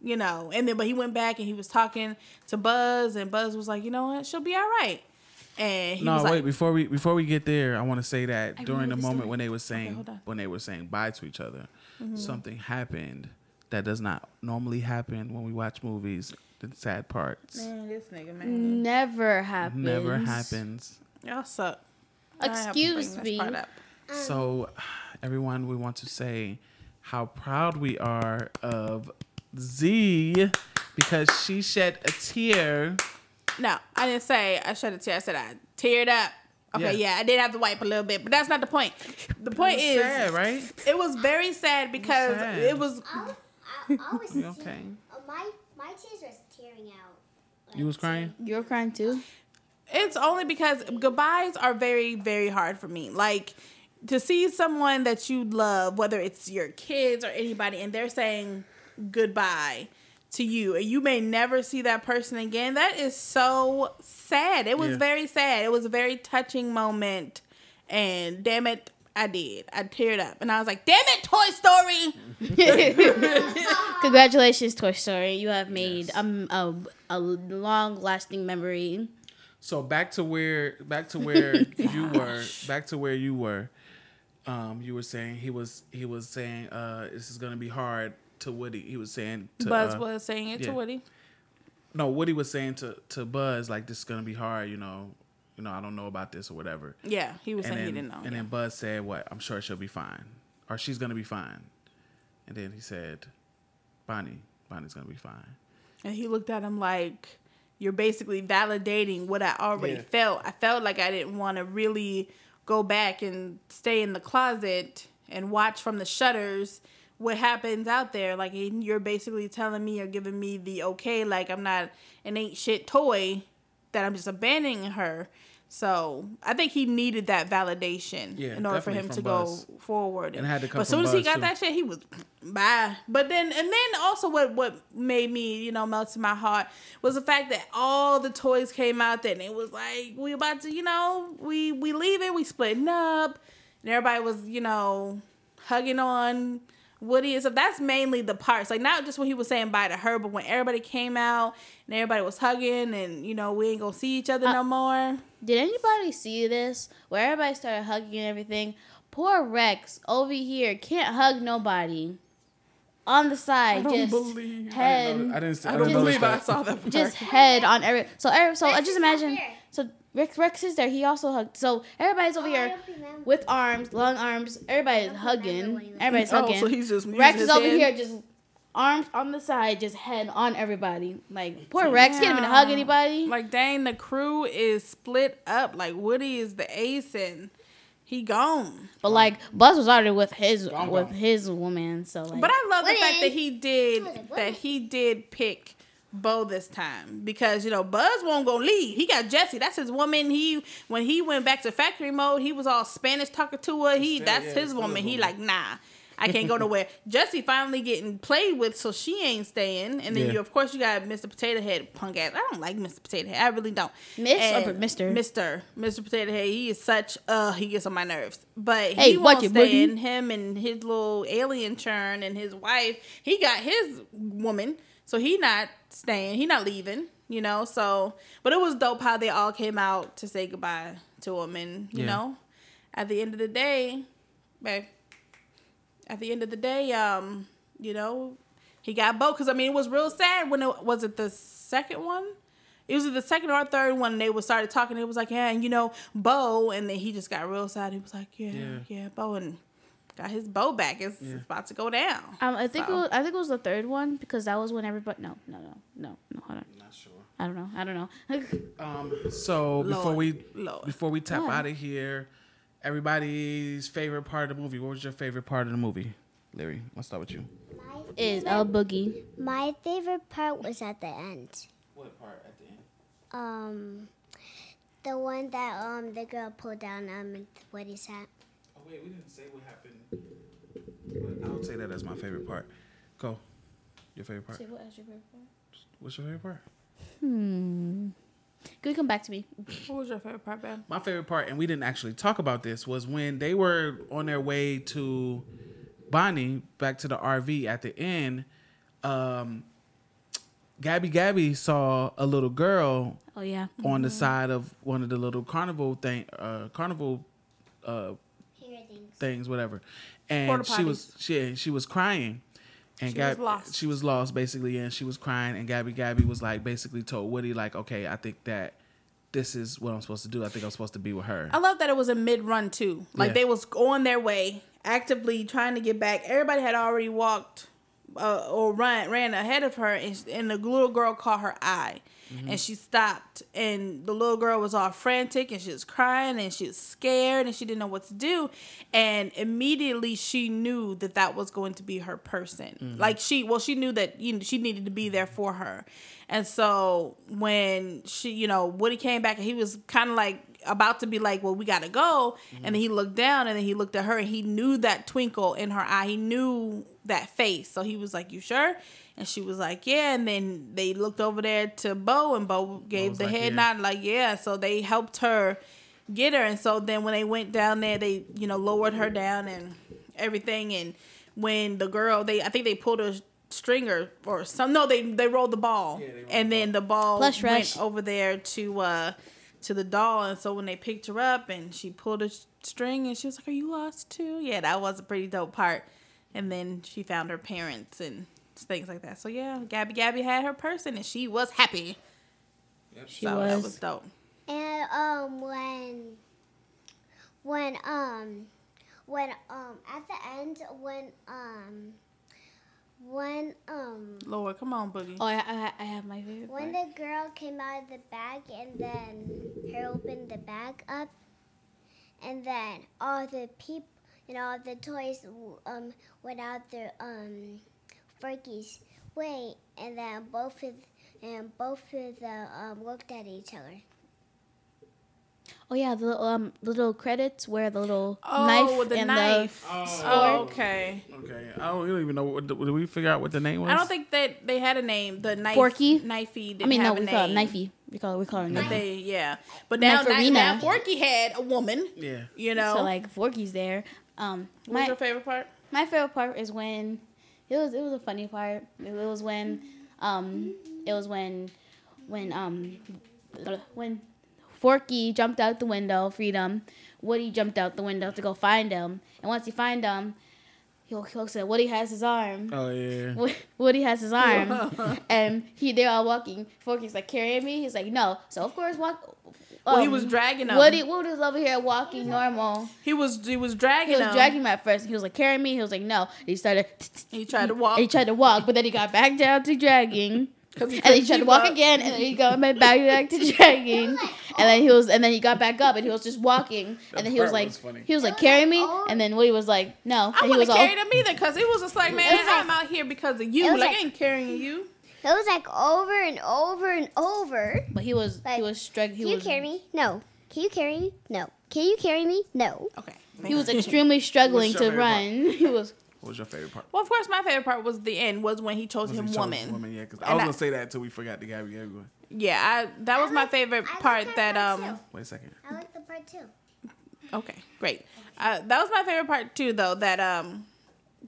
you know, and then but he went back and he was talking to Buzz and Buzz was like, you know what, she'll be all right. And he no, was wait. like, before we before we get there, I want to say that I during the moment story. when they were saying. Mm-hmm. when they were saying bye to each other, something happened that does not normally happen when we watch movies. The sad parts man, this nigga, man. Never happens. never happens. Y'all suck. I have to bring Excuse me. So, everyone, we want to say how proud we are of Z because she shed a tear. No, I didn't say I shed a tear. I said I teared up. Okay, Yeah. yeah. I did have to wipe a little bit, but that's not the point. The point is, sad, right? it was very sad because sad. it was I, I, I was You okay? Oh, my my tears was tearing out. You was crying. You're crying too. It's only because goodbyes are very, very hard for me. Like to see someone that you love, whether it's your kids or anybody, and they're saying goodbye to you, and you may never see that person again. That is so sad. It was Yeah. very very sad. It was a very touching moment, and damn it. I did. I teared up, and I was like, "Damn it, Toy Story!" Congratulations, Toy Story. You have made um, a, a long lasting memory. So back to where back to where you were. Back to where you were. Um, you were saying he was he was saying uh, this is gonna be hard to Woody. He was saying to Buzz uh, was saying it yeah. to Woody. no Woody was saying to to Buzz like this is gonna be hard. You know, you know I don't know about this or whatever. Yeah, he was and saying then, he didn't know. And yeah. then Buzz said, "What? I'm sure she'll be fine, or she's gonna be fine." And then he said, "Bonnie, Bonnie's gonna be fine." And he looked at him like, You're basically validating what I already Yeah. felt. I felt like I didn't want to really go back and stay in the closet and watch from the shutters what happens out there. Like, you're basically telling me or giving me the okay, like I'm not an ain't shit toy, that I'm just abandoning her. So I think he needed that validation Yeah, in order for him to Buzz. go forward. And it had to come but as soon as he got too. that shit, he was bye. But then and then also what what made me you know melt in my heart was the fact that all the toys came out there and it was like we about to you know we we leaving we splitting up and everybody was you know hugging on Woody and stuff. That's mainly the parts like not just when he was saying bye to her, but when everybody came out and everybody was hugging and you know we ain't gonna see each other Uh, no more. Did anybody see this? Where everybody started hugging and everything. Poor Rex over here can't hug nobody. On the side, just believe- head, I didn't, know- I didn't, I I don't notice believe I saw that. Part. just head on every. So every, so I just imagine. there. So Rex, Rex is there. He also hugged. So everybody's over Oh, here with arms, long arms. Everybody's hugging. when he was- Everybody's Oh, hugging. so he's just Rex is over hand? here, just arms on the side, just head on everybody. Like poor Rex, he can't even hug anybody. Like, dang, the crew is split up. Like, Woody is the ace and he gone. But like Buzz was already with his Gone, with gone. his woman, so like. But I love the fact that he did Woody, Woody. that he did pick Bo this time because you know Buzz won't go leave. He got Jesse. That's his woman. He when he went back to factory mode, he was all Spanish talking to her. He that's yeah, his woman. He like nah. I can't go nowhere. Jesse finally getting played with, so she ain't staying. And then Yeah. you, of course, you got Mr. Potato Head, punk ass. I don't like Mr. Potato Head. I really don't. Miss or Mr.? Mr. Mr. Potato Head. He is such. Uh, he gets on my nerves. But Hey, he watch won't it, stay. boogie. And him and his little alien churn and his wife. He got his woman, so he not staying. He not leaving. You know. So, but it was dope how they all came out to say goodbye to him, and you Yeah. know, at the end of the day, babe. At the end of the day, um, you know, he got both. Cause I mean, it was real sad when it was it the second one. It was the second or third one. They was started talking. It was like, yeah, and you know, Bo, and then he just got real sad. He was like, yeah, Yeah. yeah, Bo, and got his bow back. It's, Yeah. it's about to go down. Um, I think So- it was, I think it was the third one because that was when everybody. No, no, no, no, no. Hold on. Not sure. I don't know. I don't know. Um, so before we Lord. before we tap What? out of here, everybody's favorite part of the movie. What was your favorite part of the movie, Larry? Let's start with you. My Is favorite, El Boogie. my favorite part was at the end. What part at the end? Um, the one that um the girl pulled down um Woody's hat. Wait, we didn't say what happened. But I would say that as my favorite part. Go. Your favorite part. Say what as your favorite part. What's your favorite part? Hmm. Can we come back to me? What was your favorite part, babe? My favorite part, and we didn't actually talk about this, was when they were on their way to Bonnie back to the RV at the end. Um, Gabby Gabby saw a little girl Oh yeah. on the side of one of the little carnival thing, uh, carnival uh, Here things. things, whatever. And she was she she was crying, and She Gab- was lost. she was lost basically, and she was crying. And Gabby Gabby was like basically told Woody like, okay, I think that this is what I'm supposed to do. I think I'm supposed to be with her. I love that it was a mid run too. Like Yeah. they was on their way, actively trying to get back. Everybody had already walked uh, or run ran ahead of her, and, and the little girl caught her eye, Mm-hmm. and she stopped. And the little girl was all frantic, and she was crying, and she was scared, and she didn't know what to do. And immediately she knew that that was going to be her person. Mm-hmm. Like she, well, she knew that you know, she needed to be there for her. And so when she, you know, Woody came back and he was kind of like about to be like, well, we got to go. Mm-hmm. And then he looked down and then he looked at her and he knew that twinkle in her eye. He knew that face. So he was like, you sure? And she was like, yeah. And then they looked over there to Bo and Bo gave the like, head yeah. nod like, yeah. So they helped her get her. And so then when they went down there, they, you know, lowered her down and everything. And when the girl, they, I think they pulled her stringer or some, no, they, they rolled the ball. Yeah, rolled and the then the ball Plush went rush. over there to, uh, to the doll. And so when they picked her up and she pulled a string and she was like, are you lost too? Yeah, that was a pretty dope part. And then she found her parents and things like that. So yeah, Gabby Gabby had her person and she was happy. She so was. that was dope. And um when when um when um at the end when um when um Lord, come on, Boogie. Oh, I, I, I have my favorite when part. the girl came out of the bag and then her opened the bag up and then all the people and all the toys um went out their um Fergie's way and then both of and both of them um, looked at each other. Oh yeah, the little, um little credits where the little Oh, knife with the and knife. Oh, Oh, okay. okay. I don't, don't even know. What, did we figure out what the name was? I don't think that they had a name. The knife, Forky? knifey. Didn't I mean, no, have a we name. call it knifey. We call it we call it But knifey. they, yeah. But now, now, now Forky had a woman. Yeah. You know. So like Forky's there. Um, what was my your favorite part? my favorite part is when it was it was a funny part. It was when um it was when when um when Forky jumped out the window, freedom. Woody jumped out the window to go find him, and once he find him, he'll he'll say Woody has his arm. Oh yeah. Woody has his arm, and he they're all walking. Forky's like carrying me. He's like no. So of course walk. Well, he um, was dragging him. Woody Woody was over here walking normal. He was he was dragging He was him. dragging him at first. He was like carrying me. He was like no. He started. He tried to walk. He tried to walk, but then he got back down to dragging. he And then he tried to walk up. again, and then he got back back to dragging. And then he was, and then he got back up, and he was just walking. That And then he was like, was he was like was carry like, me, oh. and then Woody was like, no. I And wouldn't was all, carry them either because it was just like, man, It was I'm like- out here because of you. Like, like- I ain't carrying you. It was like over and over and over. But he was Like, he was struggling. Can you was carry me? No. Can you carry me? No. Can you carry me? No. Okay. he was extremely struggling your to favorite part? run. He was What was your favorite part? Well, of course, my favorite part was the end. Was when he chose Was him he chose woman. Woman, yeah. Because I was I- gonna say that until we forgot the Gabby Gabby one. Yeah, I, that was I my like- favorite I like part. that That part um. too. Wait a second. I like the part too. Okay, great. Uh, that was my favorite part too, though. That um,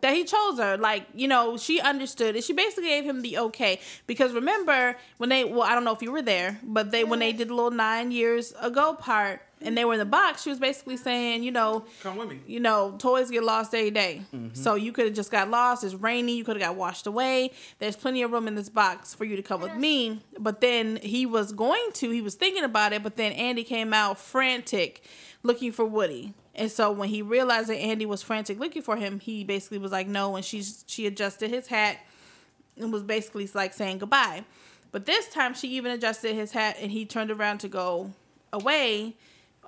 that he chose her. Like you know, she understood it. She basically gave him the okay because remember when they well, I don't know if you were there, but they when they did the little nine years ago part and they were in the box, she was basically saying, you know, Come with me. you know, toys get lost every day. Mm-hmm. So you could have just got lost. It's rainy. You could have got washed away. There's plenty of room in this box for you to come with me. But then he was going to, he was thinking about it, but then Andy came out frantic looking for Woody. And so when he realized that Andy was frantic looking for him, he basically was like, no. And she's, she adjusted his hat and was basically like saying goodbye. But this time she even adjusted his hat and he turned around to go away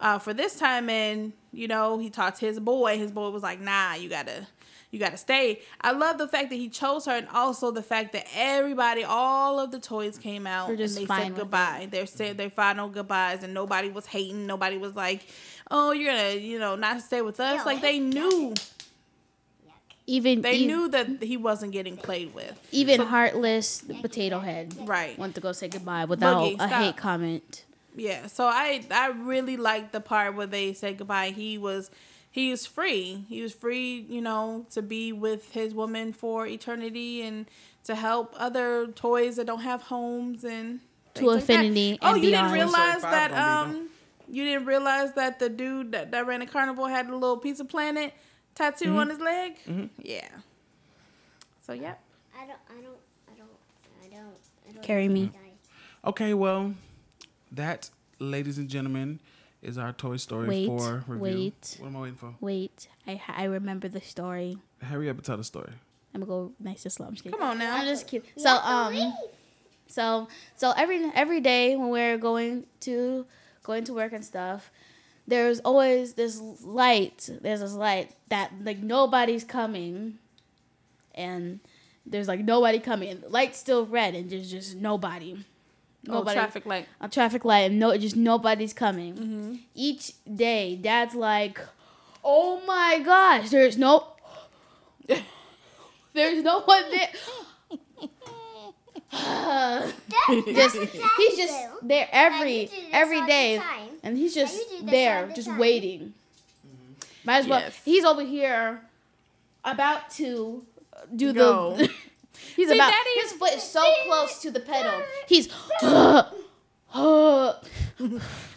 uh, for this time and you know he talked to his boy his boy was like nah you gotta you gotta stay i love the fact that he chose her and also the fact that everybody all of the toys came out and they said goodbye they said their final goodbyes and nobody was hating nobody was like oh you're gonna you know not stay with us Ew, like they knew even they e- knew that he wasn't getting played with even heartless potato head right went to go say goodbye without Boogie, a stop. hate comment. Yeah, so I I really liked the part where they said goodbye. He was he was free. He was free, you know, to be with his woman for eternity and to help other toys that don't have homes and To affinity. like that. infinity Oh, and you didn't realize that 5 gonna um you didn't realize that the dude that, that ran the carnival had a little Pizza Planet tattoo Mm-hmm. on his leg? Yeah. So yeah. I don't. I don't. I don't. I don't. I don't Carry me. Okay, well, that, ladies and gentlemen, is our Toy Story Wait, 4 review. wait. What am I waiting for? Wait, I I remember the story. Hurry up and tell the story. I'm gonna go nice and slow. I'm just kidding. Come on now. I'm just kidding. So um, so so every every day when we're going to going to work and stuff, there's always this light. There's this light that like nobody's coming, and there's like nobody coming. The light's still red, and there's just nobody. Oh, traffic light. a traffic light and no just nobody's coming Mm-hmm. each day dad's like oh my gosh there's no there's no one there just he's just there every you do this every all the and he's just you do this there the just time. waiting. Mm-hmm. Might as well Yes. he's over here about to do Go. the he's See, about Daddy- his foot is so close to the pedal. he's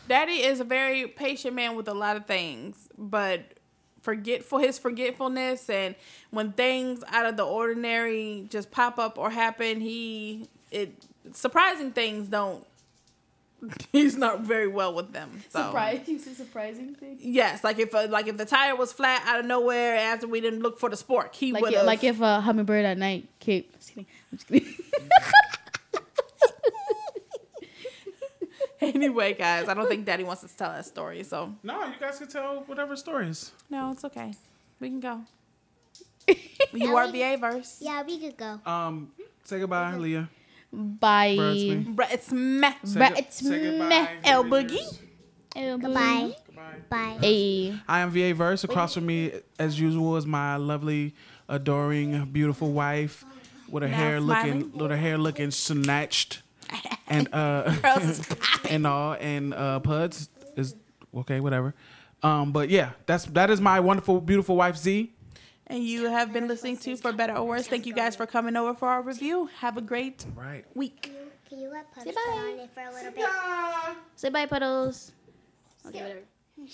Daddy is a very patient man with a lot of things, but forgetful his forgetfulness and when things out of the ordinary just pop up or happen, he it surprising things don't he's not very well with them. So surprising it's a surprising thing Yes, like if uh, like if the tire was flat out of nowhere after we didn't look for the spork, he Like, would like if a hummingbird at night came. Just kidding. I'm just kidding. anyway, guys, I don't think Daddy wants us to tell that story, so No, you guys can tell whatever stories. no, it's okay. We can go. You are VA verse. Yeah, we could go. Um, say goodbye, Leah. Bye. Brudsman. Bruh, it's me. Say, But go- it's say goodbye. meh. El. Boogie. Goodbye. Goodbye. Bye. Hey. I am VA Verse. Across from me, as usual, is my lovely, adoring, beautiful wife with her Now hair smiling. looking, with her hair looking snatched, and uh, Curls is popping. and all, and uh, Puds is okay, whatever. Um, but yeah, that's that is my wonderful, beautiful wife Z. And you have been listening to For Better or Worse. Thank you guys for coming over for our review. Have a great Right. week. Can you let Punch Say bye. on it for a little bit? Say bye, puddles. Okay, whatever. Wow.